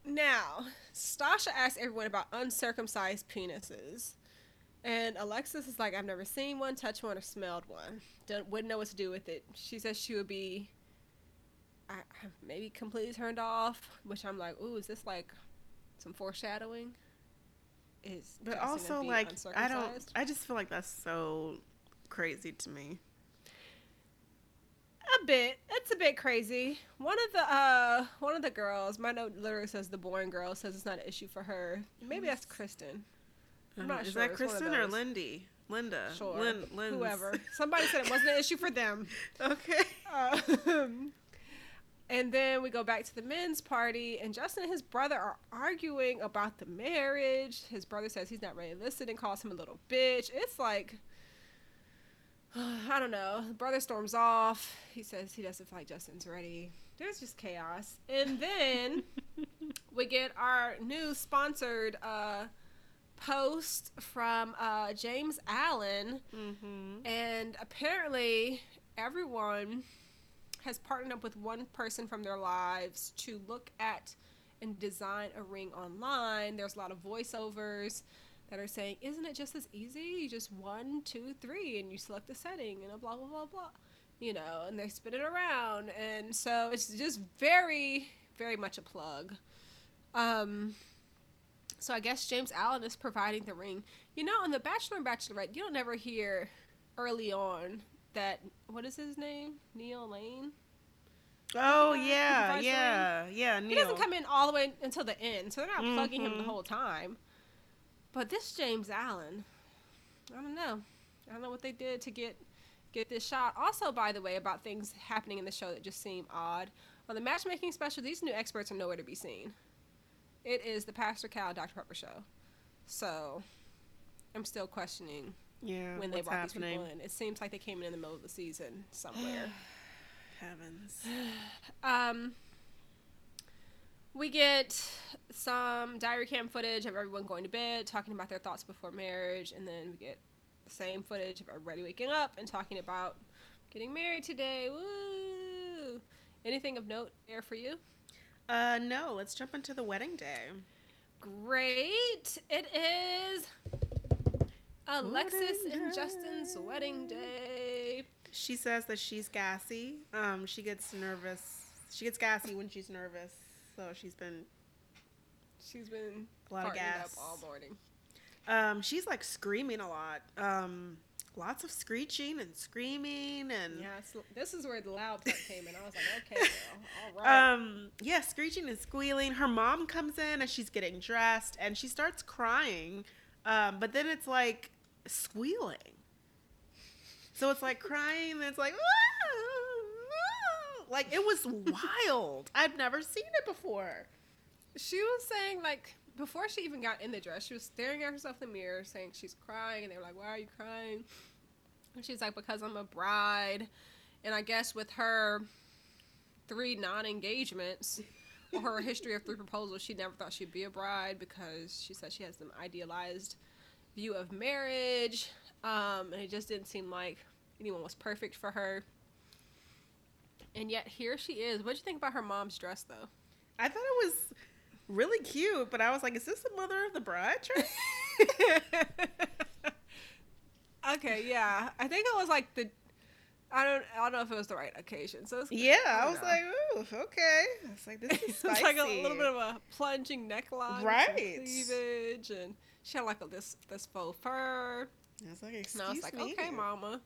Now, Stasha asks everyone about uncircumcised penises. And Alexis is like, I've never seen one, touched one, or smelled one. Don't, wouldn't know what to do with it. She says she would be I, maybe completely turned off, which I'm like, ooh, is this like some foreshadowing? Is
But
Justin
also, like, I don't. I just feel like that's so crazy to me.
A bit. It's a bit crazy. One of the uh one of the girls, my note literally says the boring girl says it's not an issue for her. Maybe that's Kristen. I'm
Uh,
not
Is
sure.
that
It's one of
Kristen or
those.
Lindy? Linda.
Sure.
Lin.
Whoever. Somebody said it wasn't an issue for them.
Okay.
Um, and then we go back to the men's party, and Justin and his brother are arguing about the marriage. His brother says he's not ready to listen and calls him a little bitch. It's like, I don't know. The brother storms off. He says he doesn't feel like Justin's ready. There's just chaos. And then we get our new sponsored uh, post from uh, James Allen.
Mm-hmm.
And apparently, everyone has partnered up with one person from their lives to look at and design a ring online. There's a lot of voiceovers that are saying, Isn't it just as easy? You just one, two, three, and you select the setting, and a blah, blah, blah, blah. You know, and they spin it around. And so it's just very, very much a plug. Um, so I guess James Allen is providing the ring. You know, on The Bachelor and Bachelorette, you don't ever hear early on that what is his name? Neil Lane.
Oh yeah, yeah, yeah. Neil.
He doesn't come in all the way until the end, so they're not plugging him the
Mhm.
whole time. But this James Allen, I don't know. I don't know what they did to get get this shot. Also, by the way, about things happening in the show that just seem odd. On the matchmaking special, these new experts are nowhere to be seen. It is the Pastor Cal Dr. Pepper show. So I'm still questioning
Yeah.
when they brought
happening?
these people in. It seems like they came in in the middle of the season somewhere.
Heavens.
um, we get some diary cam footage of everyone going to bed, talking about their thoughts before marriage, and then we get the same footage of everybody waking up and talking about getting married today. Woo! Anything of note there for you?
Uh, no. Let's jump into the wedding day.
Great! It is Alexis
Wedding
and Justin's wedding day.
She says that she's gassy. Um, she gets nervous. She gets gassy when she's nervous. So she's been
She's been
a lot of gas.
up all morning.
Um, she's like screaming a lot. Um, lots of screeching and screaming and
Yeah, it's, this is where the loud part came in. I was like, okay, girl, all right.
um, yeah, screeching and squealing. Her mom comes in and she's getting dressed and she starts crying. Um, but then it's like squealing. So it's like crying and it's like like it was wild. I've never seen it before.
she was saying like before she even got in the dress, she was staring at herself in the mirror, saying she's crying, and they were like, "Why are you crying?" And she's like, "Because I'm a bride," and I guess with her three non-engagements or her history of three proposals, she never thought she'd be a bride because she said she has some idealized view of marriage, um, and it just didn't seem like anyone was perfect for her. And yet here she is. What'd you think about her mom's dress, though?
I thought it was really cute, but I was like, is this the mother of the bride?
Okay, yeah. I think it was like the. I don't. I don't know if it was the right occasion. So it's,
yeah, I,
don't
was
know.
like, ooh, okay. It's like this is spicy.
it's like a little bit of a plunging neckline,
Right.
Cleavage, and she had like a, this this faux fur.
I was like, excuse And
I was like,
me.
okay, mama.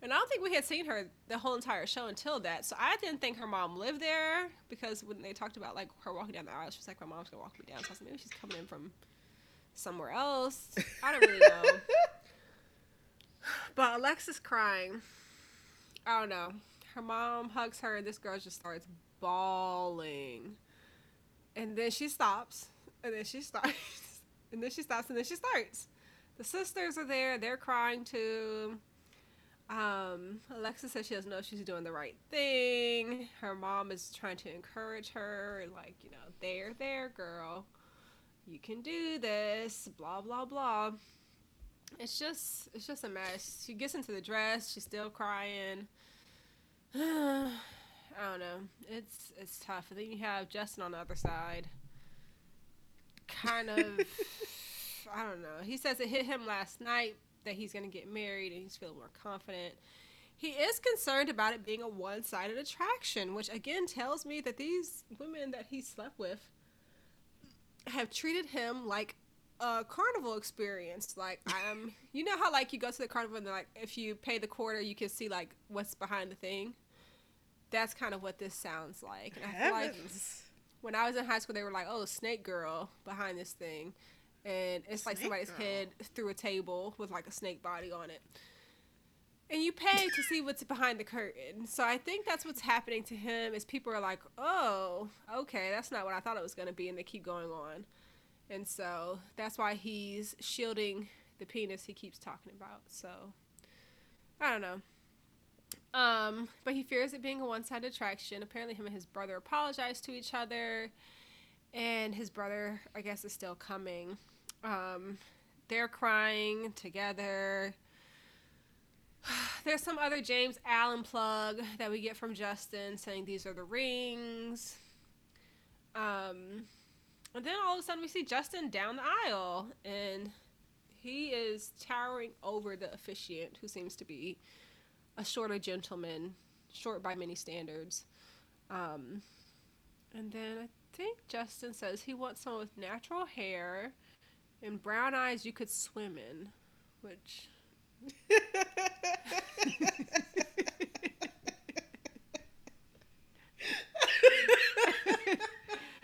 And I don't think we had seen her the whole entire show until that. So I didn't think her mom lived there because when they talked about like her walking down the aisle, she was like, my mom's gonna walk me down. So I was like, maybe she's coming in from somewhere else. I don't really know. but Alexis crying. I don't know. Her mom hugs her, and this girl just starts bawling. And then she stops, and then she starts, and then she stops, and then she starts. The sisters are there, they're crying too. Um, Alexis says she doesn't know if she's doing the right thing. Her mom is trying to encourage her, like, you know, there, there, girl. You can do this, blah, blah, blah. It's just, it's just a mess. She gets into the dress, she's still crying. I don't know. It's, it's tough. And then you have Justin on the other side. Kind of, I don't know. He says it hit him last night that he's going to get married and he's feeling more confident. He is concerned about it being a one sided attraction, which again tells me that these women that he slept with have treated him like a carnival experience. Like, I'm, you know how like you go to the carnival and they're like, if you pay the quarter, you can see like what's behind the thing. That's kind of what this sounds like. And I feel like when I was in high school, they were like, "Oh, snake girl behind this thing," and it's like somebody's
girl.
head through a table with like a snake body on it. And you pay to see what's behind the curtain. So I think that's what's happening to him. Is people are like, "Oh, okay, that's not what I thought it was going to be," and they keep going on. And so that's why he's shielding the penis he keeps talking about. So I don't know. Um, but he fears it being a one-sided attraction. Apparently, him and his brother apologized to each other, and his brother, I guess, is still coming. Um, they're crying together. There's some other James Allen plug that we get from Justin saying these are the rings. Um, and then all of a sudden we see Justin down the aisle, and he is towering over the officiant, who seems to be a shorter gentleman, short by many standards. Um, and then I think Justin says he wants someone with natural hair and brown eyes you could swim in, which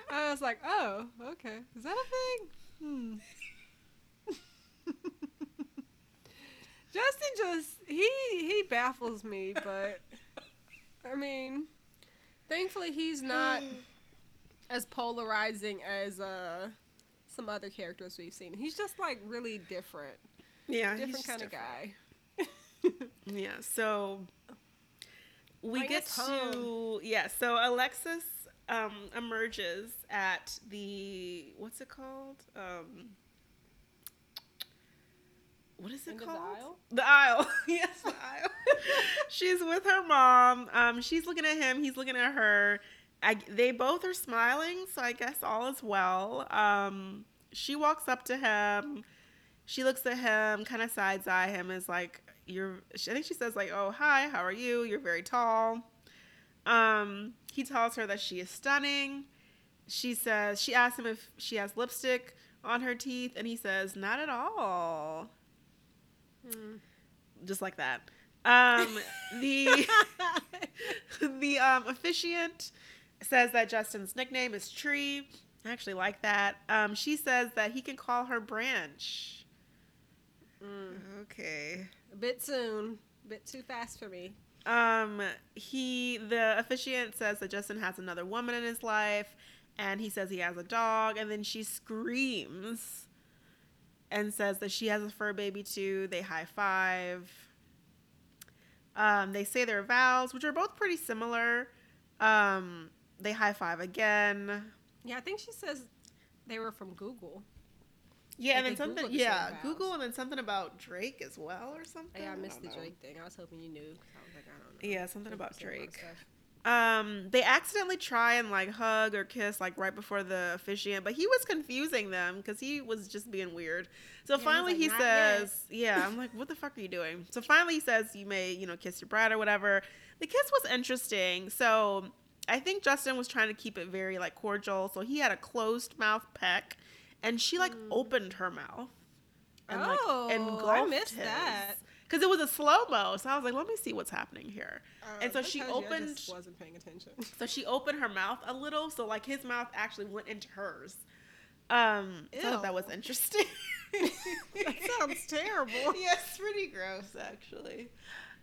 I was like, oh, okay. Is that a thing? Hmm. Justin just he he baffles me, but I mean, thankfully he's not as polarizing as uh some other characters we've seen. He's just like really different,
yeah,
different kind of guy.
Yeah, so we
Bring
get
home.
to yeah. So Alexis um, emerges at the what's it called? Um, what is it
End of the
called?
aisle?
The aisle. yes, the aisle. she's with her mom. Um, she's looking at him. He's looking at her. I, they both are smiling, so I guess all is well. Um, she walks up to him. She looks at him, kind of sides eye him, is like, "You're." I think she says like, "Oh, hi, how are you? You're very tall." Um, he tells her that she is stunning. She says she asks him if she has lipstick on her teeth, and he says, "Not at all."
Hmm.
Just like that. Um, the the um, officiant says that Justin's nickname is Tree. I actually like that. Um, she says that he can call her Branch.
Mm.
Okay.
A bit soon, a bit too fast for me.
Um, he the officiant says that Justin has another woman in his life, and he says he has a dog, and then she screams and says that she has a fur baby too. They high five. Um, they say their vows, which are both pretty similar. Um, they high five again.
Yeah, I think she says they were from Google.
Yeah, and then something.
Googled
Yeah,
vows.
Google, and then something about Drake as well, or something.
Yeah, I missed the
know.
Drake thing. I was hoping you knew. I was like, I don't know.
Yeah, something about
say a lot of
Drake. Um, they accidentally try and like hug or kiss like right before the officiant, but he was confusing them because he was just being weird. So
Yeah,
finally
like,
he
"Not yet."
says, "Yeah." I'm like, "What the fuck are you doing?" So finally he says, "You may, you know, kiss your bride or whatever." The kiss was interesting. So I think Justin was trying to keep it very like cordial. So he had a closed mouth peck, and she like opened her mouth.
Hmm. Oh, I
engulfed
missed
his.
that.
Because it was a slow mo, so I was like, "Let me see what's happening here." and so
Uh,
she
because you, I
opened.
just wasn't paying attention.
So she opened her mouth a little, so like his mouth actually went into hers. Um, so that was interesting.
that sounds terrible.
yeah, it's pretty gross actually.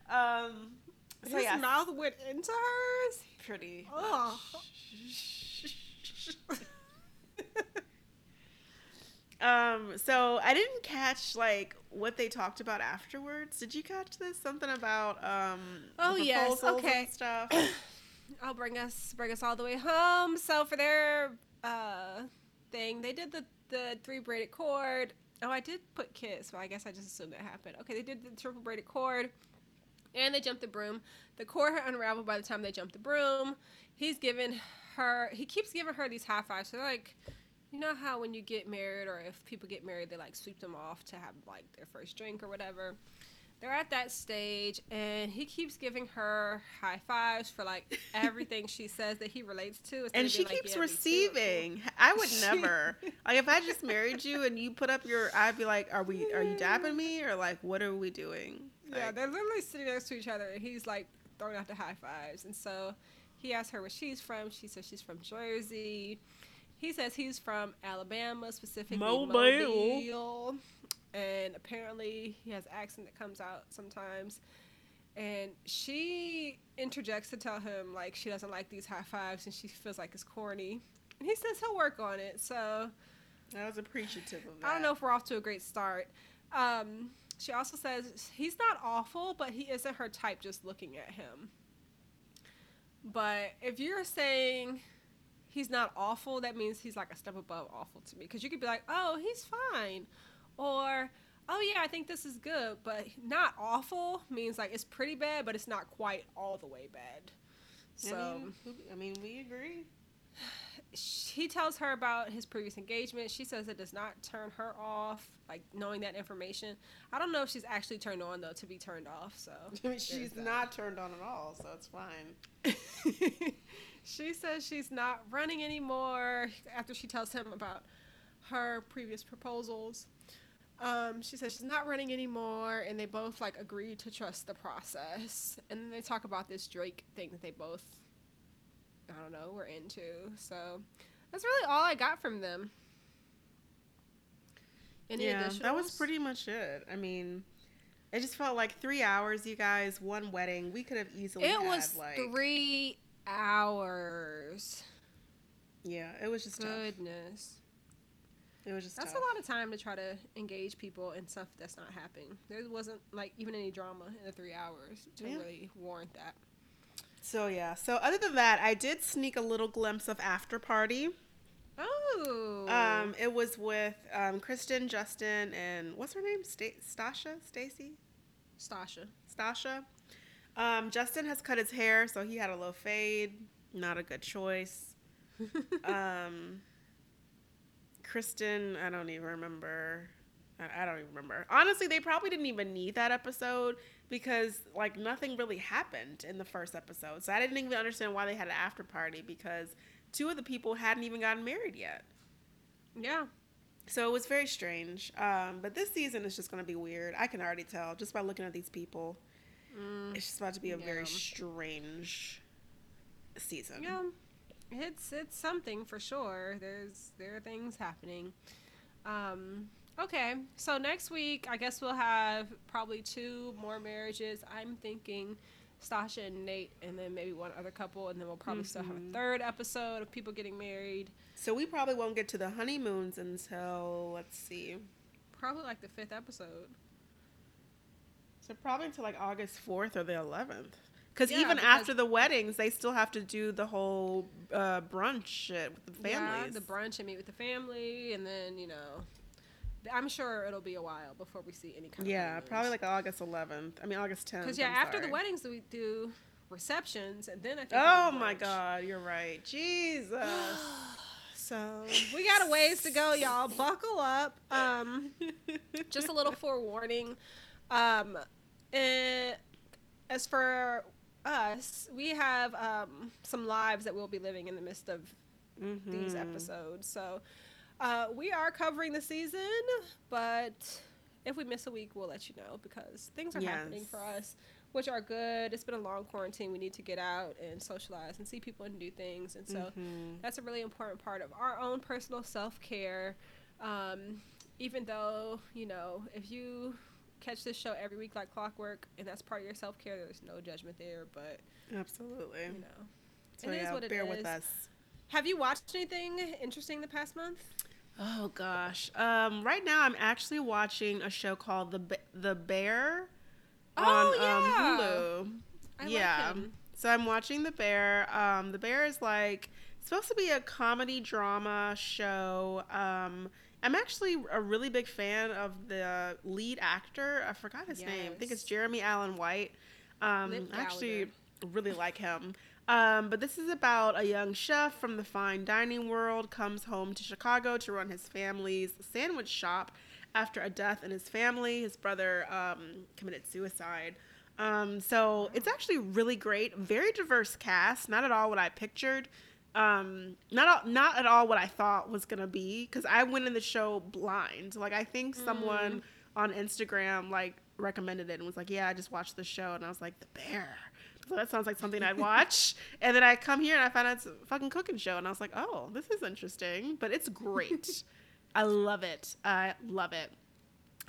Um, so
His
yeah,
mouth went into hers.
Pretty. Much. um, so I didn't catch like what they talked about afterwards. Did you catch this? Something about um
Oh, yes, okay.
and stuff.
I'll bring us bring us all the way home. So for their uh thing, they did the the three braided cord. Oh, I did put kiss, but I guess I just assumed that happened. Okay, they did the triple braided cord, and they jump the broom. The core had unraveled by the time they jump the broom. He's given her. He keeps giving her these high fives. So like, you know how when you get married or if people get married, they like sweep them off to have like their first drink or whatever. They're at that stage, and he keeps giving her high fives for like everything she says that he relates to.
and she
like,
keeps
"Yeah,
receiving. I would never. like if I just married you and you put up your, I'd be like, are we? Are you dabbing me or like what are we doing?
Yeah, they're literally sitting next to each other, and he's like throwing out the high fives. And so he asks her where she's from. She says she's from Jersey. He says he's from Alabama, specifically
Mobile.
Mobile. And apparently he has accent that comes out sometimes. And she interjects to tell him like she doesn't like these high fives and she feels like it's corny. And he says he'll work on it. So
I was appreciative of that.
I don't know if we're off to a great start. Um, she also says he's not awful, but he isn't her type just looking at him. But if you're saying he's not awful, that means he's like a step above awful to me. Because you could be like, oh, he's fine. Or, oh, yeah, I think this is good. But not awful means like it's pretty bad, but it's not quite all the way bad. So
I mean, I mean, we agree.
He tells her about his previous engagement. She says it does not turn her off, like knowing that information. I don't know if she's actually turned on though to be turned off. So
I mean, she's not turned on at all, so it's fine.
she says she's not running anymore after she tells him about her previous proposals. Um, she says she's not running anymore, and they both like agree to trust the process. And then they talk about this Drake thing that they both, I don't know, were into. So that's really all I got from them. Any
yeah, that was pretty much it. I mean, it just felt like three hours, you guys, one wedding. We could have easily.
It was
like,
three hours.
Yeah, it was just tough.
Goodness.
It was just
That's
tough.
a lot of time to try to engage people in stuff that's not happening. There wasn't like even any drama in the three hours to
Yeah.
really warrant that.
So yeah. So other than that, I did sneak a little glimpse of after party.
Oh.
Um, it was with um, Kristen, Justin, and what's her name? Sta- Stasha, Stacy,
Stasha.
Stasha. Um, Justin has cut his hair, so he had a little fade. Not a good choice. um, Kristen, I don't even remember. I, I don't even remember. Honestly, they probably didn't even need that episode because like nothing really happened in the first episode. So I didn't even understand why they had an after party because two of the people hadn't even gotten married yet.
yeah.
So it was very strange. Um, but this season is just going to be weird. I can already tell just by looking at these people.
Mm,
It's just about to be a
Yeah.
very strange season.
yeah. It's it's something for sure. There's there are things happening. Um okay. So next week I guess we'll have probably two more marriages. I'm thinking Stasha and Nate and then maybe one other couple and then we'll probably still have a
Mhm.
third episode of people getting married.
So we probably won't get to the honeymoons until let's see.
Probably like the fifth episode.
So probably until like August fourth or the eleventh. Because
Yeah,
even
because-
after the weddings, they still have to do the whole uh, brunch shit with the families.
Yeah, the brunch and meet with the family, and then you know, I'm sure it'll be a while before we see any kind of.
Yeah, probably like August eleventh. I mean August tenth.
because yeah, after the weddings we do, receptions, and then I think.
Oh my. God, you're right. Jesus.
So we got a ways to go, y'all. Buckle up. Um, just a little forewarning. Um, eh, as for us, we have um, some lives that we'll be living in the midst of these
Mhm.
episodes. So uh, we are covering the season, but if we miss a week, we'll let you know because things are happening for us, which are good. It's been a long quarantine. We need to get out and socialize and see people and do things. And so
Mhm.
that's a really important part of our own personal self care. Um, even though, you know, if you catch this show every week like clockwork and that's part of your self care, there's no judgment there. But,
Absolutely.
you know,
So
it is
yeah,
what it
bear with us.
have you watched anything interesting the past month?
Oh gosh. Um, right now I'm actually watching a show called The Ba- The Bear on
Oh, yeah.
um, Hulu.
I like
yeah.
him.
So I'm watching The Bear. Um, the Bear is like supposed to be a comedy drama show. Um, I'm actually a really big fan of the lead actor. I forgot his name. I think it's Jeremy Allen White. Um, I actually really like him. Um, but this is about a young chef from the fine dining world comes home to Chicago to run his family's sandwich shop after a death in his family. His brother um, committed suicide. Um, so it's actually really great. Very diverse cast. Not at all what I pictured. Um, not all, not at all what I thought was gonna be. Because I went in the show blind. Like I think someone on Instagram like recommended it and was like, "Yeah, I just watched the show," and I was like, "The Bear." So that sounds like something I'd watch. and then I come here and I find out it's a fucking cooking show, and I was like, "Oh, this is interesting," but it's great. I love it. I love it.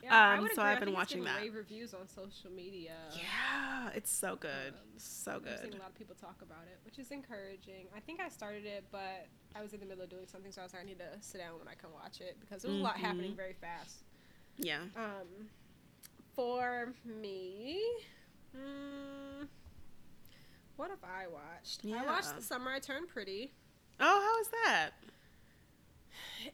I
Um,
would
so
agree.
I've been watching that.
Rave reviews on social media.
Yeah, it's so good.
Um,
So good.
I've seen a lot of people talk about it, which is encouraging. I think I started it, but I was in the middle of doing something, so I was like, I need to sit down when I can watch it because there was a lot happening
Mhm.
very fast.
Yeah.
Um, for me, mm, what have I watched? I watched The Summer I Turned Pretty.
Oh, how is that?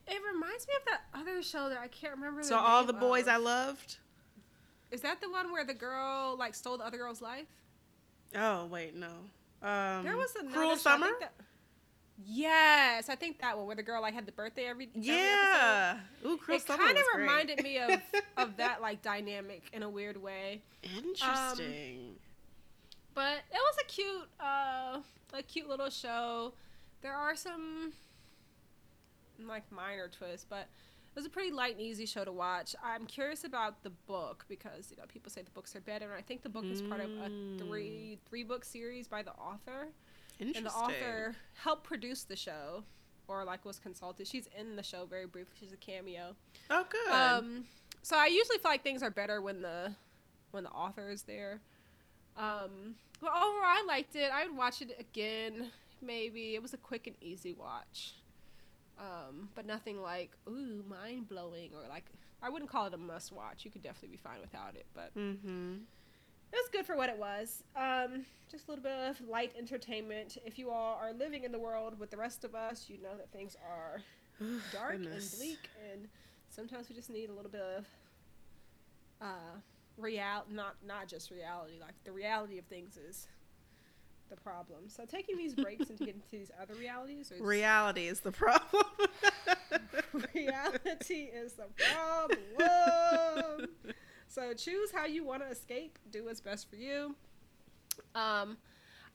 It reminds me of that other show that I can't remember.
So all the boys
of.
I loved.
Is that the one where the girl like stole the other girl's life?
Oh wait, no. Um,
There was another
Cruel
show, I
Summer.
think that- yes, I think that one where the girl like had the birthday every, every
yeah. Ooh, Cruel
it
Summer
kind of
was
reminded me of of that like dynamic in a weird way.
Interesting.
But it was a cute uh a cute little show. There are some like minor twists, but it was a pretty light and easy show to watch. I'm curious about the book because you know people say the books are better, and I think the book is part of a three three book series by the author.
Interesting.
and the author helped produce the show or like was consulted she's in the show very briefly she's a cameo
Oh, good.
um so i usually feel like things are better when the when the author is there um but overall i liked it i would watch it again maybe it was a quick and easy watch um but nothing like ooh mind-blowing or like i wouldn't call it a must watch you could definitely be fine without it but
mm-hmm.
it was good for what it was. Um, just a little bit of light entertainment. If you all are living in the world with the rest of us, you know that things are dark
Goodness.
and bleak, and sometimes we just need a little bit of uh, real, not not just reality. Like the reality of things is the problem. So taking these breaks and getting to get into these other realities, is
Reality is the problem.
reality is the problem. So choose how you want to escape. Do what's best for you. Um,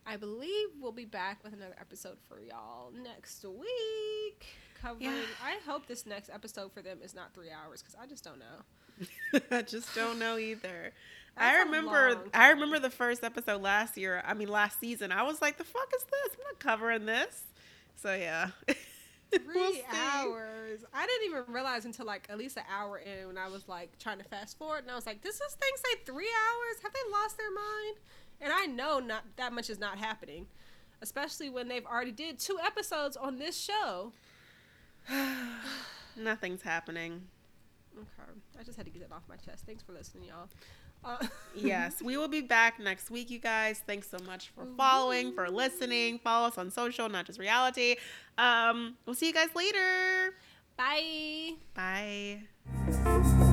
I believe we'll be back with another episode for y'all next week. Covering.
Yeah.
I hope this next episode for them is not three hours because I just don't know.
I just don't know either.
That's
I remember I remember the first episode last year. I mean last season. I was like, the fuck is this? I'm not covering this. So yeah.
3
We'll
hours. I didn't even realize until like at least an hour in when I was like trying to fast forward, and I was like, "Does this thing say three hours? Have they lost their mind?" And I know not that much is not happening, especially when they've already did two episodes on this show.
Nothing's happening.
Okay, I just had to get it off my chest. Thanks for listening, y'all. Uh,
Yes, we will be back next week, you guys. Thanks so much for following, for listening. Follow us on social, not just reality. Um, we'll see you guys later.
Bye.
Bye.